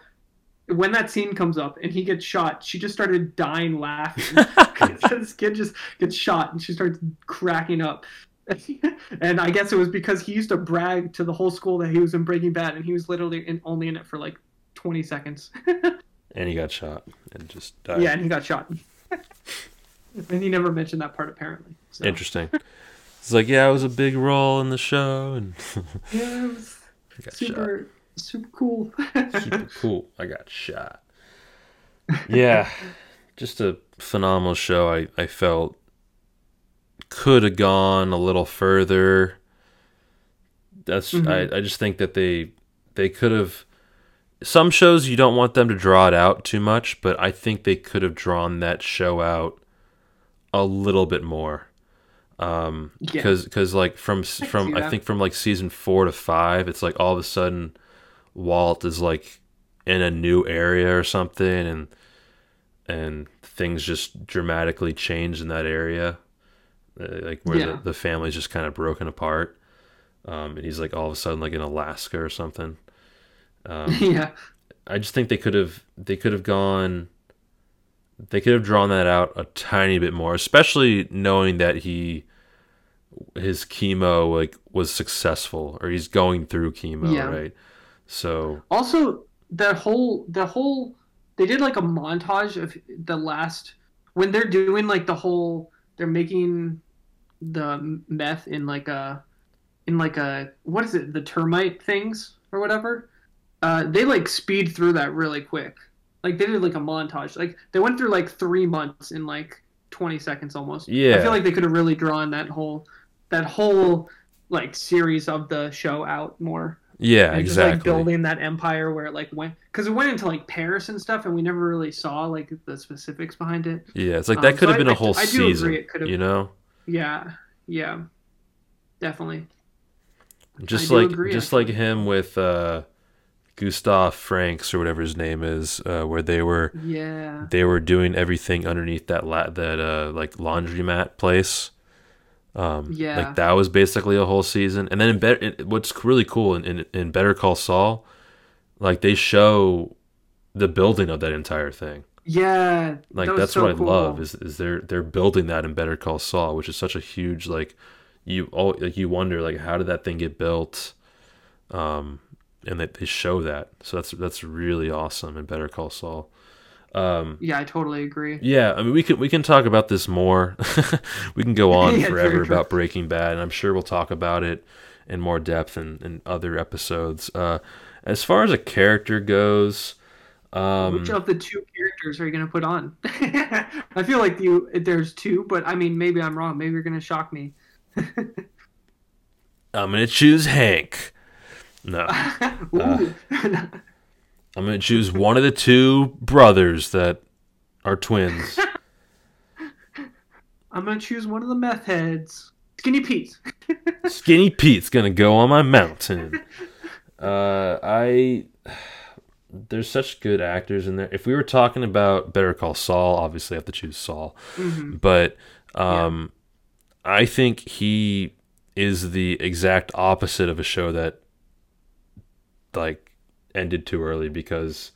when that scene comes up and he gets shot, she just started dying laughing. <laughs> <laughs> this kid just gets shot and she starts cracking up. <laughs> and I guess it was because he used to brag to the whole school that he was in Breaking Bad, and he was literally in, only in it for like 20 seconds. and he got shot and just died. yeah, and he got shot. <laughs> and he never mentioned that part apparently. So. interesting it's like yeah it was a big role in the show and <laughs> Yeah, it was <laughs> super, super cool. super cool I got shot yeah just a phenomenal show I I felt could have gone a little further that's Mhm. I, I just think that they they could have some shows you don't want them to draw it out too much but i think they could have drawn that show out a little bit more um Yeah. because because like from I from see i think from like season four to five it's like all of a sudden walt is like in a new area or something and and things just dramatically change in that area uh, like where Yeah. the, the family's just kind of broken apart um, and he's like all of a sudden like in Alaska or something. Um, <laughs> yeah, I just think they could have they could have gone they could have drawn that out a tiny bit more, especially knowing that he his chemo like was successful or he's going through chemo, Yeah. right? So Also, that whole the whole they did like a montage of the last when they're doing like the whole they're making the meth in like a in like a what is it the termite things or whatever. Uh, they like speed through that really quick. Like they did like a montage. Like they went through like three months in like twenty seconds almost. Yeah. I feel like they could have really drawn that whole that whole like series of the show out more yeah, and just like exactly. building that empire where it like went because it went into like Paris and stuff, and we never really saw like the specifics behind it. yeah, it's like Um, that could have I- been a I- whole I do agree season, it could have- you know? Yeah, yeah, definitely. just like agree, just like him with uh Gustav Franks or whatever his name is, uh, where they were Yeah, they were doing everything underneath that la- that uh like laundromat place. Um, Yeah. like that was basically a whole season. And then in better, it, what's really cool in, in in Better Call Saul, like they show the building of that entire thing. yeah. Like that that's so what I love is is they're they're building that in Better Call Saul, which is such a huge like you all like you wonder like how did that thing get built, um, and that they show that so that's that's really awesome in Better Call Saul. Um, Yeah, I totally agree. yeah, I mean we can we can talk about this more. <laughs> we can go <laughs> on Yeah, forever true. about Breaking Bad, and I'm sure we'll talk about it in more depth in, in other episodes. Uh, as far as a character goes, um, Which of the two characters are you gonna put on? <laughs> I feel like you there's two, but I mean maybe I'm wrong. Maybe you're gonna shock me. I'm gonna choose Hank. No. <laughs> Ooh. <laughs> I'm gonna choose one of the two brothers that are twins. <laughs> I'm gonna choose one of the meth heads. Skinny Pete. Skinny Pete's gonna go on my mountain. Uh, I <sighs> there's such good actors in there. If we were talking about Better Call Saul, obviously I have to choose Saul. hmm But um, I think he is the exact opposite of a show that like ended too early because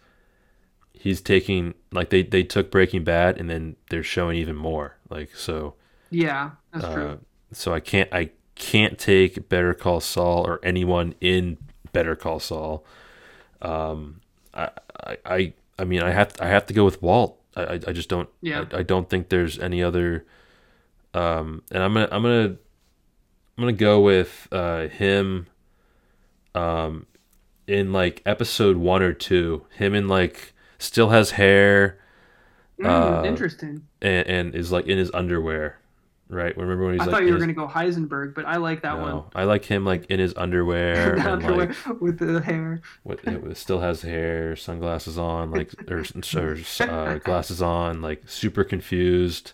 he's taking like they they took Breaking Bad and then they're showing even more. Like so. Yeah, that's Uh, true. so I can't I can't take Better Call Saul or anyone in Better Call Saul. Um, I I I, mean I have I have to go with Walt. I I, I just don't. Yeah. I, I don't think there's any other. Um, and I'm gonna I'm gonna I'm gonna go with uh him. Um, in like episode one or two, him in like still has hair Mm, uh, interesting. and, and is like in his underwear, right? Remember when he's I like thought you were his- gonna go Heisenberg, but I like that one. no, I like him like in his underwear <laughs> underwear like with the hair. with, still has hair, sunglasses on, like or, or uh, glasses on, like super confused.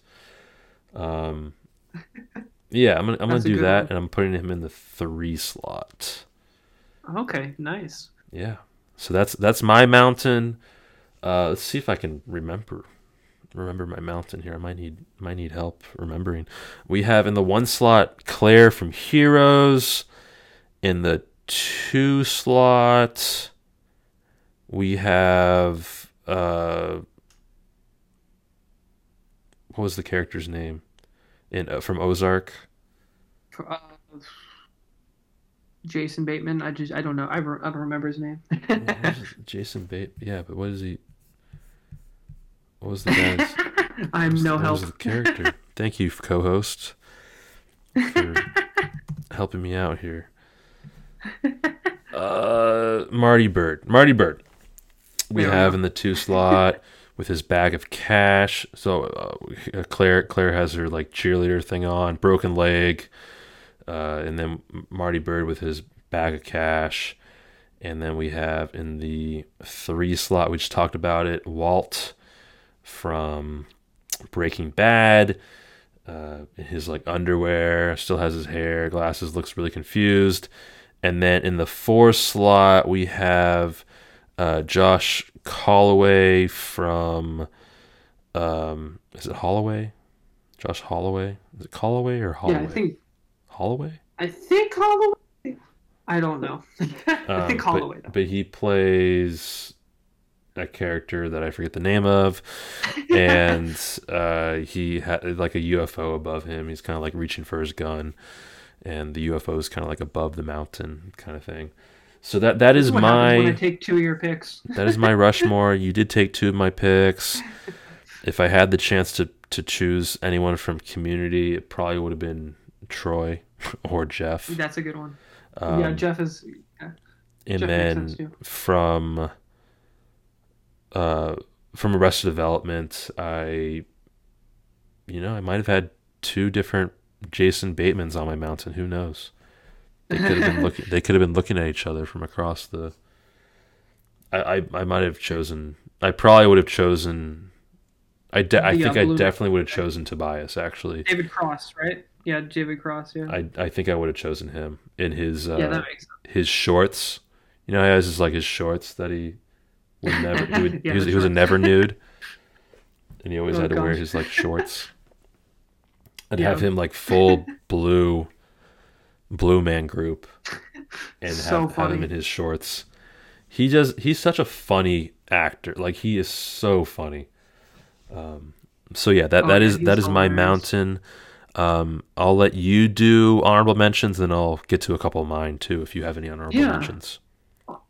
Um, yeah, I'm gonna I'm gonna do that, one. and I'm putting him in the three slot. Okay, nice. Yeah, so that's that's my mountain. Uh, let's see if I can remember remember my mountain here. I might need might need help remembering. We have in the one slot Claire from Heroes. In the two slot, we have uh, what was the character's name in uh, from Ozark? Uh, Jason Bateman. I just I don't know. I, re- I don't remember his name. <laughs> Jason Bate. Yeah, but what is he? What was the guy's? <laughs> I'm was- no help. the character? <laughs> Thank you, co-host, for helping me out here. Uh, Marty Byrde. Marty Byrde. We we have in the two slot with his bag of cash. So uh, Claire Claire has her like cheerleader thing on, broken leg, uh, and then Marty Byrde with his bag of cash. And then we have in the three slot, we just talked about it, Walt from Breaking Bad. Uh, in his like underwear, still has his hair, glasses, looks really confused. And then in the four slot, we have uh, Josh Holloway from. Um, is it Holloway? Josh Holloway? Is it Holloway or Holloway? Yeah, I think Holloway. I think Holloway. I don't know. <laughs> I Um, think but- Holloway. though. But, he plays a character that I forget the name of, <laughs> and uh, he had like a UFO above him. He's kind of like reaching for his gun, and the UFO is kind of like above the mountain, kind of thing. So that that is What happens when I my take two of your picks. that is my Rushmore. <laughs> You did take two of my picks. If I had the chance to to choose anyone from Community, it probably would have been Troy <laughs> or Jeff. That's a good one. Um, yeah, Jeff is. and Jeff then from uh from Arrested Development, I you know I might have had two different Jason Batemans on my mountain. Who knows? They could have been <laughs> looking. They could have been looking at each other from across the. I I, I might have chosen. I probably would have chosen. I de- I uh, think I definitely would have chosen Tobias. Actually, David Cross, right? Yeah, David Cross. Yeah. I I think I would have chosen him in his uh, yeah, that makes sense. his shorts. You know, he has his like his shorts that he would <laughs> never. He, would, Yeah, he was, he was a never nude, <laughs> and he always Oh, had to wear his like <laughs> shorts. I'd Yeah. have him like full blue, blue man group, and So have, have him in his shorts. He just he's such a funny actor. Like he is so funny. Um, so yeah, that Oh, that yeah, is that is my hilarious. mountain. Um, I'll let you do honorable mentions, and I'll get to a couple of mine too if you have any honorable Yeah. mentions.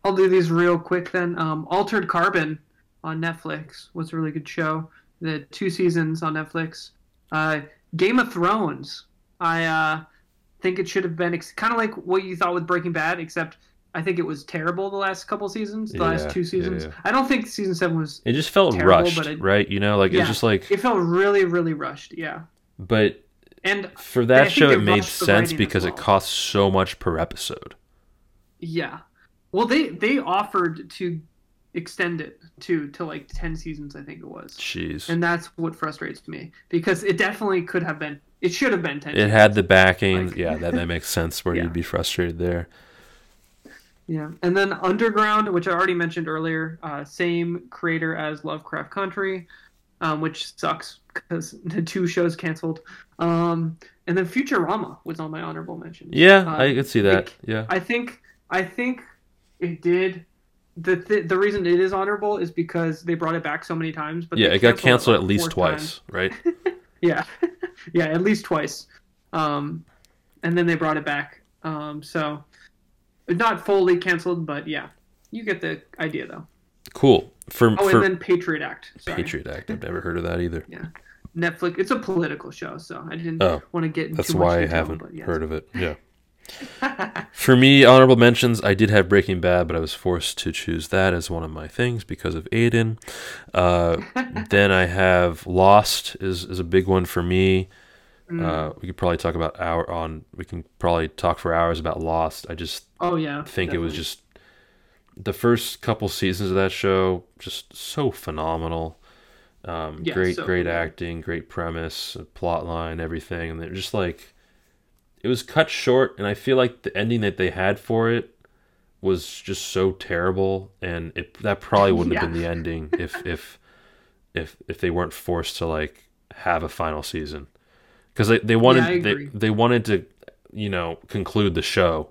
I'll do these real quick then. Um, Altered Carbon on Netflix was a really good show. The two seasons on Netflix. Uh, Game of Thrones. I uh, think it should have been ex- kind of like what you thought with Breaking Bad, except I think it was terrible the last couple seasons, the Yeah, last two seasons. yeah. I don't think season seven was. It just felt Terrible, rushed, it- right? You know, like it just like. It felt really, really rushed. Yeah, But and for that show, it made sense because it costs so much per episode. Yeah. Well, they they offered to extend it to to like 10 seasons i think it was Jeez. and that's what frustrates me because it definitely could have been it should have been 10 it had the backing. Like- yeah, that, that makes sense where <laughs> Yeah. you'd be frustrated there. Yeah, and then Underground, which I already mentioned earlier, uh, same creator as Lovecraft Country, um, which sucks because the two shows canceled. Um, and then Futurama was on my honorable mention. Yeah, Uh, I could see that. like, yeah. I think I think it did. The th- the reason it is honorable is because they brought it back so many times. But yeah, it got canceled canceled like at least four times. twice, right? <laughs> Yeah, <laughs> yeah, at least twice. Um, and then they brought it back. Um, so not fully canceled, but yeah, you get the idea though. Cool. For Oh, for and then Patriot Act. Sorry. Patriot Act, I've never <laughs> heard of that either. Yeah. Netflix. It's a political show, so I didn't Oh, want to get into That's why I haven't yes. heard of it. <laughs> Yeah. For me, honorable mentions, I did have Breaking Bad, but I was forced to choose that as one of my things because of Aiden. Uh, <laughs> then I have Lost is, is a big one for me. Mm. Uh, we could probably talk about hour on. We can probably talk for hours about Lost. I just Oh yeah. think it was just the first couple seasons of that show just so phenomenal. Um, Yeah, great, so great acting, great premise, plot line, everything, and they're just like it was cut short, and I feel like the ending that they had for it was just so terrible, and it that probably wouldn't have been the ending if <laughs> if if if they weren't forced to like have a final season. Because they they wanted I they, they wanted to you know conclude the show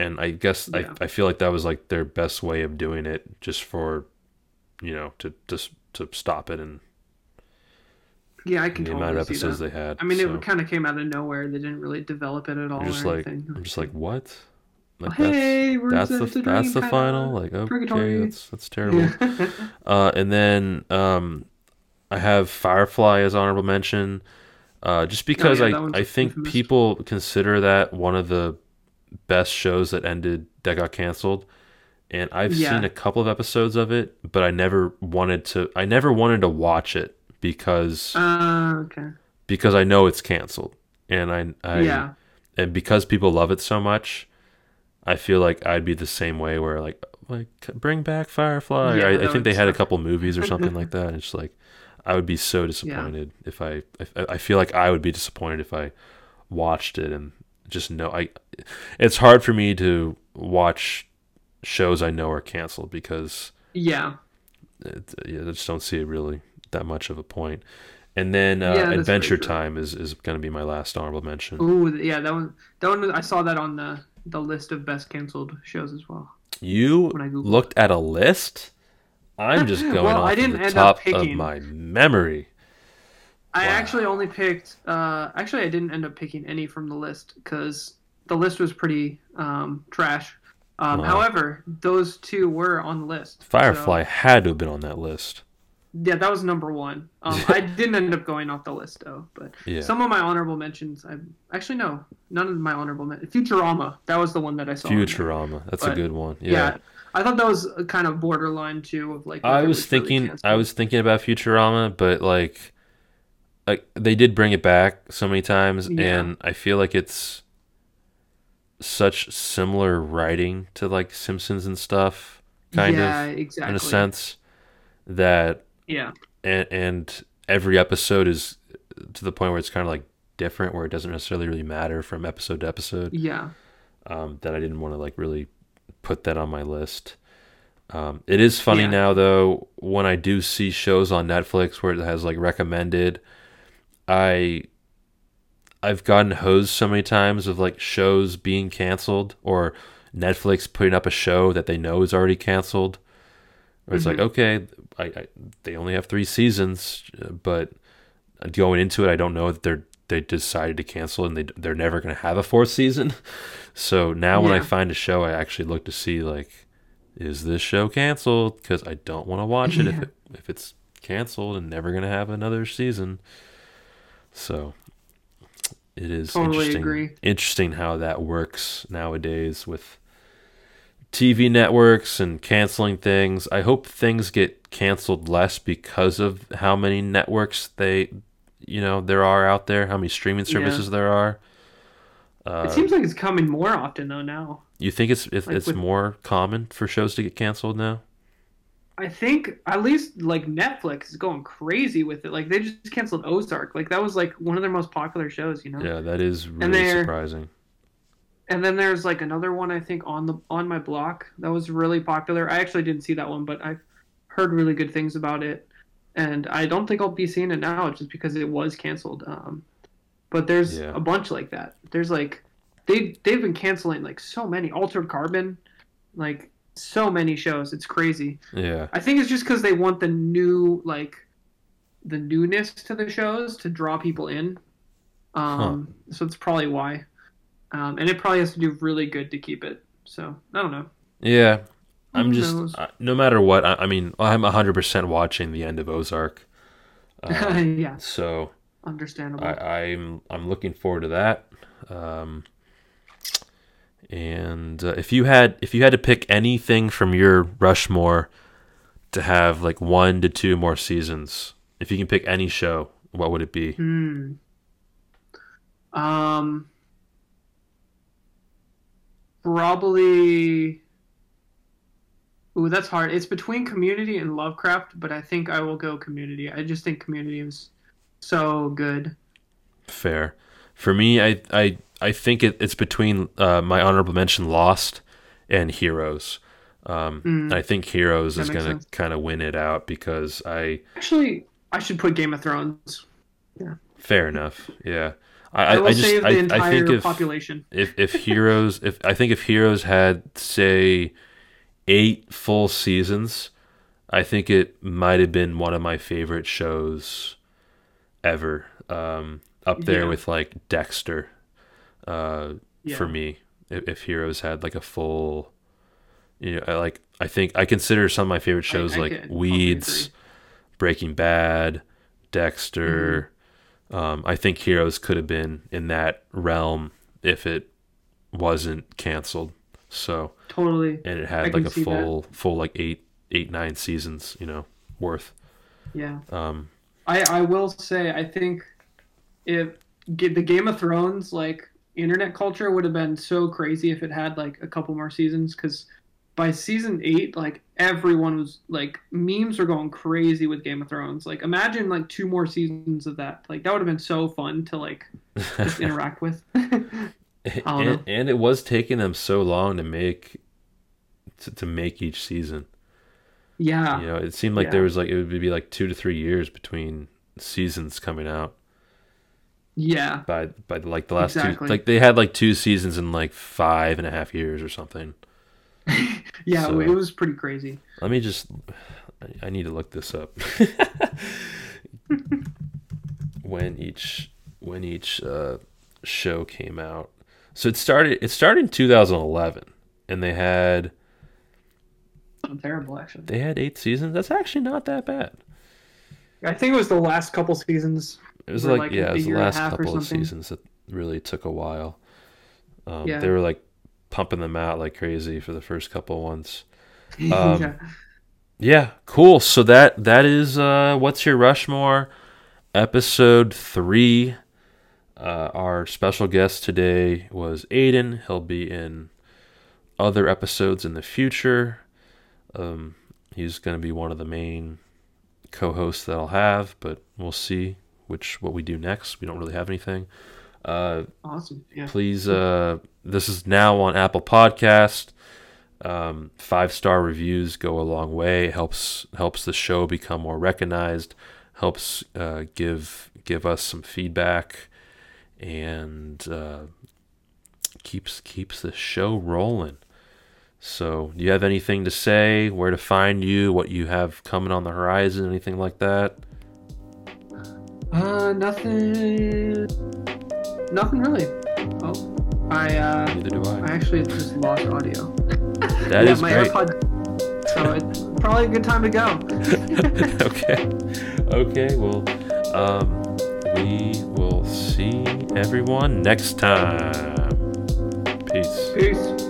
and i guess Yeah. I, I feel like that was like their best way of doing it just for you know to just to stop it and Yeah, I can the totally amount of episodes they had I mean, so it kind of came out of nowhere. They didn't really develop it at all. i'm just or like anything. i'm just like what like hey, we're that's it's the that's the final like okay purgatory. that's that's terrible Yeah. <laughs> Uh, and then um, I have Firefly as honorable mention, uh, just because Oh, yeah, I, I think people consider that one of the best shows that ended that got canceled. And I've Yeah. seen a couple of episodes of it, but I never wanted to. I never wanted to watch it because uh, okay. because I know it's canceled, and I, I yeah. and because people love it so much, I feel like I'd be the same way where like like bring back Firefly. Yeah, I, I think they had a couple movies or something like <laughs> that. And it's like I would be so disappointed if I, if I feel like I would be disappointed if I watched it and just know I. It's hard for me to watch shows I know are canceled because Yeah. it, yeah, I just don't see really that much of a point. And then uh, Yeah, Adventure. Time is, is going to be my last honorable mention. Ooh, yeah. That one. That one. I saw that on the the list of best canceled shows as well. You When I looked at a list? <laughs> I'm just going Well, off I didn't the end up top of my memory. I Wow. actually only picked. Uh, actually, I didn't end up picking any from the list because the list was pretty um, trash. Um, Wow. However, those two were on the list. Firefly So, had to have been on that list. yeah, that was number one. Um, <laughs> I didn't end up going off the list though, but Yeah. some of my honorable mentions. I actually no, none of my honorable men- Futurama. That was the one that I saw. Futurama. That's a good one. Yeah. Yeah. I thought that was kind of borderline too of like. I was really thinking I was thinking about Futurama, but like like they did bring it back so many times Yeah. and I feel like it's such similar writing to like Simpsons and stuff kind yeah, of exactly. in a sense that Yeah. and, and every episode is to the point where it's kind of like different where it doesn't necessarily really matter from episode to episode Yeah. um, that i didn't want to like really put that on my list um, it is funny Yeah. now though when i do see shows on netflix where it has like recommended i i've gotten hosed so many times of like shows being canceled or netflix putting up a show that they know is already canceled. It's like Mhm. okay I, I they only have three seasons but going into it i don't know that they're they decided to cancel and they they're never going to have a fourth season. <laughs> So now when i find a show i actually look to see like is this show canceled? Because i don't want to watch it if it if it's canceled and never going to have another season so it is Totally interesting agree. interesting how that works nowadays with TV networks and canceling things. I hope things get canceled less because of how many networks they, you know, there are out there, how many streaming Yeah. services there are. Uh, it seems like it's coming more often though now. you think it's it's, like it's with- more common for shows to get canceled now? I think at least like Netflix is going crazy with it. Like they just canceled Ozark. Like that was like one of their most popular shows, you know. Yeah, that is really they're- surprising. And then there's like another one I think on the on my block that was really popular. I actually didn't see that one, but I've heard really good things about it. And I don't think I'll be seeing it now just because it was canceled. Um, but there's Yeah. a bunch like that. There's like they they've been canceling like so many Altered Carbon, like so many shows. It's crazy. Yeah. I think it's just because they want the new like the newness to the shows to draw people in. Um, So it's probably why. Um, and it probably has to do really good to keep it. So I don't know. Yeah. I'm Who just uh, no matter what. I, I mean, I'm 100% watching the end of Ozark. <laughs> Um, yeah, so understandable. I, I'm I'm looking forward to that. Um, and uh, if you had if you had to pick anything from your Rushmore to have like one to two more seasons, if you can pick any show, what would it be? Hmm. Um. Probably. Ooh, that's hard. It's between Community and Lovecraft, but I think I will go Community. I just think Community is so good. Fair. For me, I I I think it, it's between uh, my honorable mention Lost and Heroes. Um, Mm. I think Heroes is going to kind of win it out because I Actually, I should put Game of Thrones. Yeah. fair enough. Yeah. I, I I, just save the I, entire I think if population. if if <laughs> Heroes if I think if Heroes had say eight full seasons, I think it might have been one of my favorite shows ever. Um, up there Yeah. with like Dexter. Uh, Yeah. for me, if, if Heroes had like a full, you know, I like I think I consider some of my favorite shows I like could Weeds. Breaking Bad, Dexter. Mm-hmm. Um, I think Heroes could have been in that realm if it wasn't canceled. So Totally. and it had can like a see that. full full like eight eight nine seasons, you know, worth. Yeah. Um, I I will say I think if the Game of Thrones like internet culture would have been so crazy if it had like a couple more seasons because by season eight like everyone was like memes were going crazy with Game of Thrones like imagine like two more seasons of that like that would have been so fun to like just <laughs> interact with <laughs> and, and it was taking them so long to make to, to make each season. yeah You know, it seemed like Yeah. there was like it would be like two to three years between seasons coming out. Yeah By by like the last Exactly. two, like they had like two seasons in like five and a half years or something. <laughs> yeah So- it was pretty crazy Let me just, I, I need to look this up. <laughs> when each when each uh, show came out, so it started it started in 2011, and they had so terrible actually they had eight seasons. That's actually not that bad. I think it was the last couple seasons It was like, like, yeah, it was the year and a last couple of seasons that really took a while. Um, Yeah. They were like pumping them out like crazy for the first couple ones. <laughs> Um, yeah. Yeah, cool. So that that is uh, what's your Rushmore episode three. Uh, our special guest today was Aiden. He'll be in other episodes in the future. Um, he's going to be one of the main co-hosts that I'll have, but we'll see which what we do next. We don't really have anything. Uh, Awesome. Yeah. please uh this is now on apple podcast um five star reviews go a long way it helps helps the show become more recognized helps uh give give us some feedback and uh keeps keeps the show rolling so do you have anything to say where to find you what you have coming on the horizon anything like that Uh, nothing. Nothing really. Oh, I uh, neither do I i actually just lost audio. That yeah, is my great AirPod. So it's probably a good time to go. <laughs> okay. Okay, well, um, we will see everyone next time. Peace. Peace.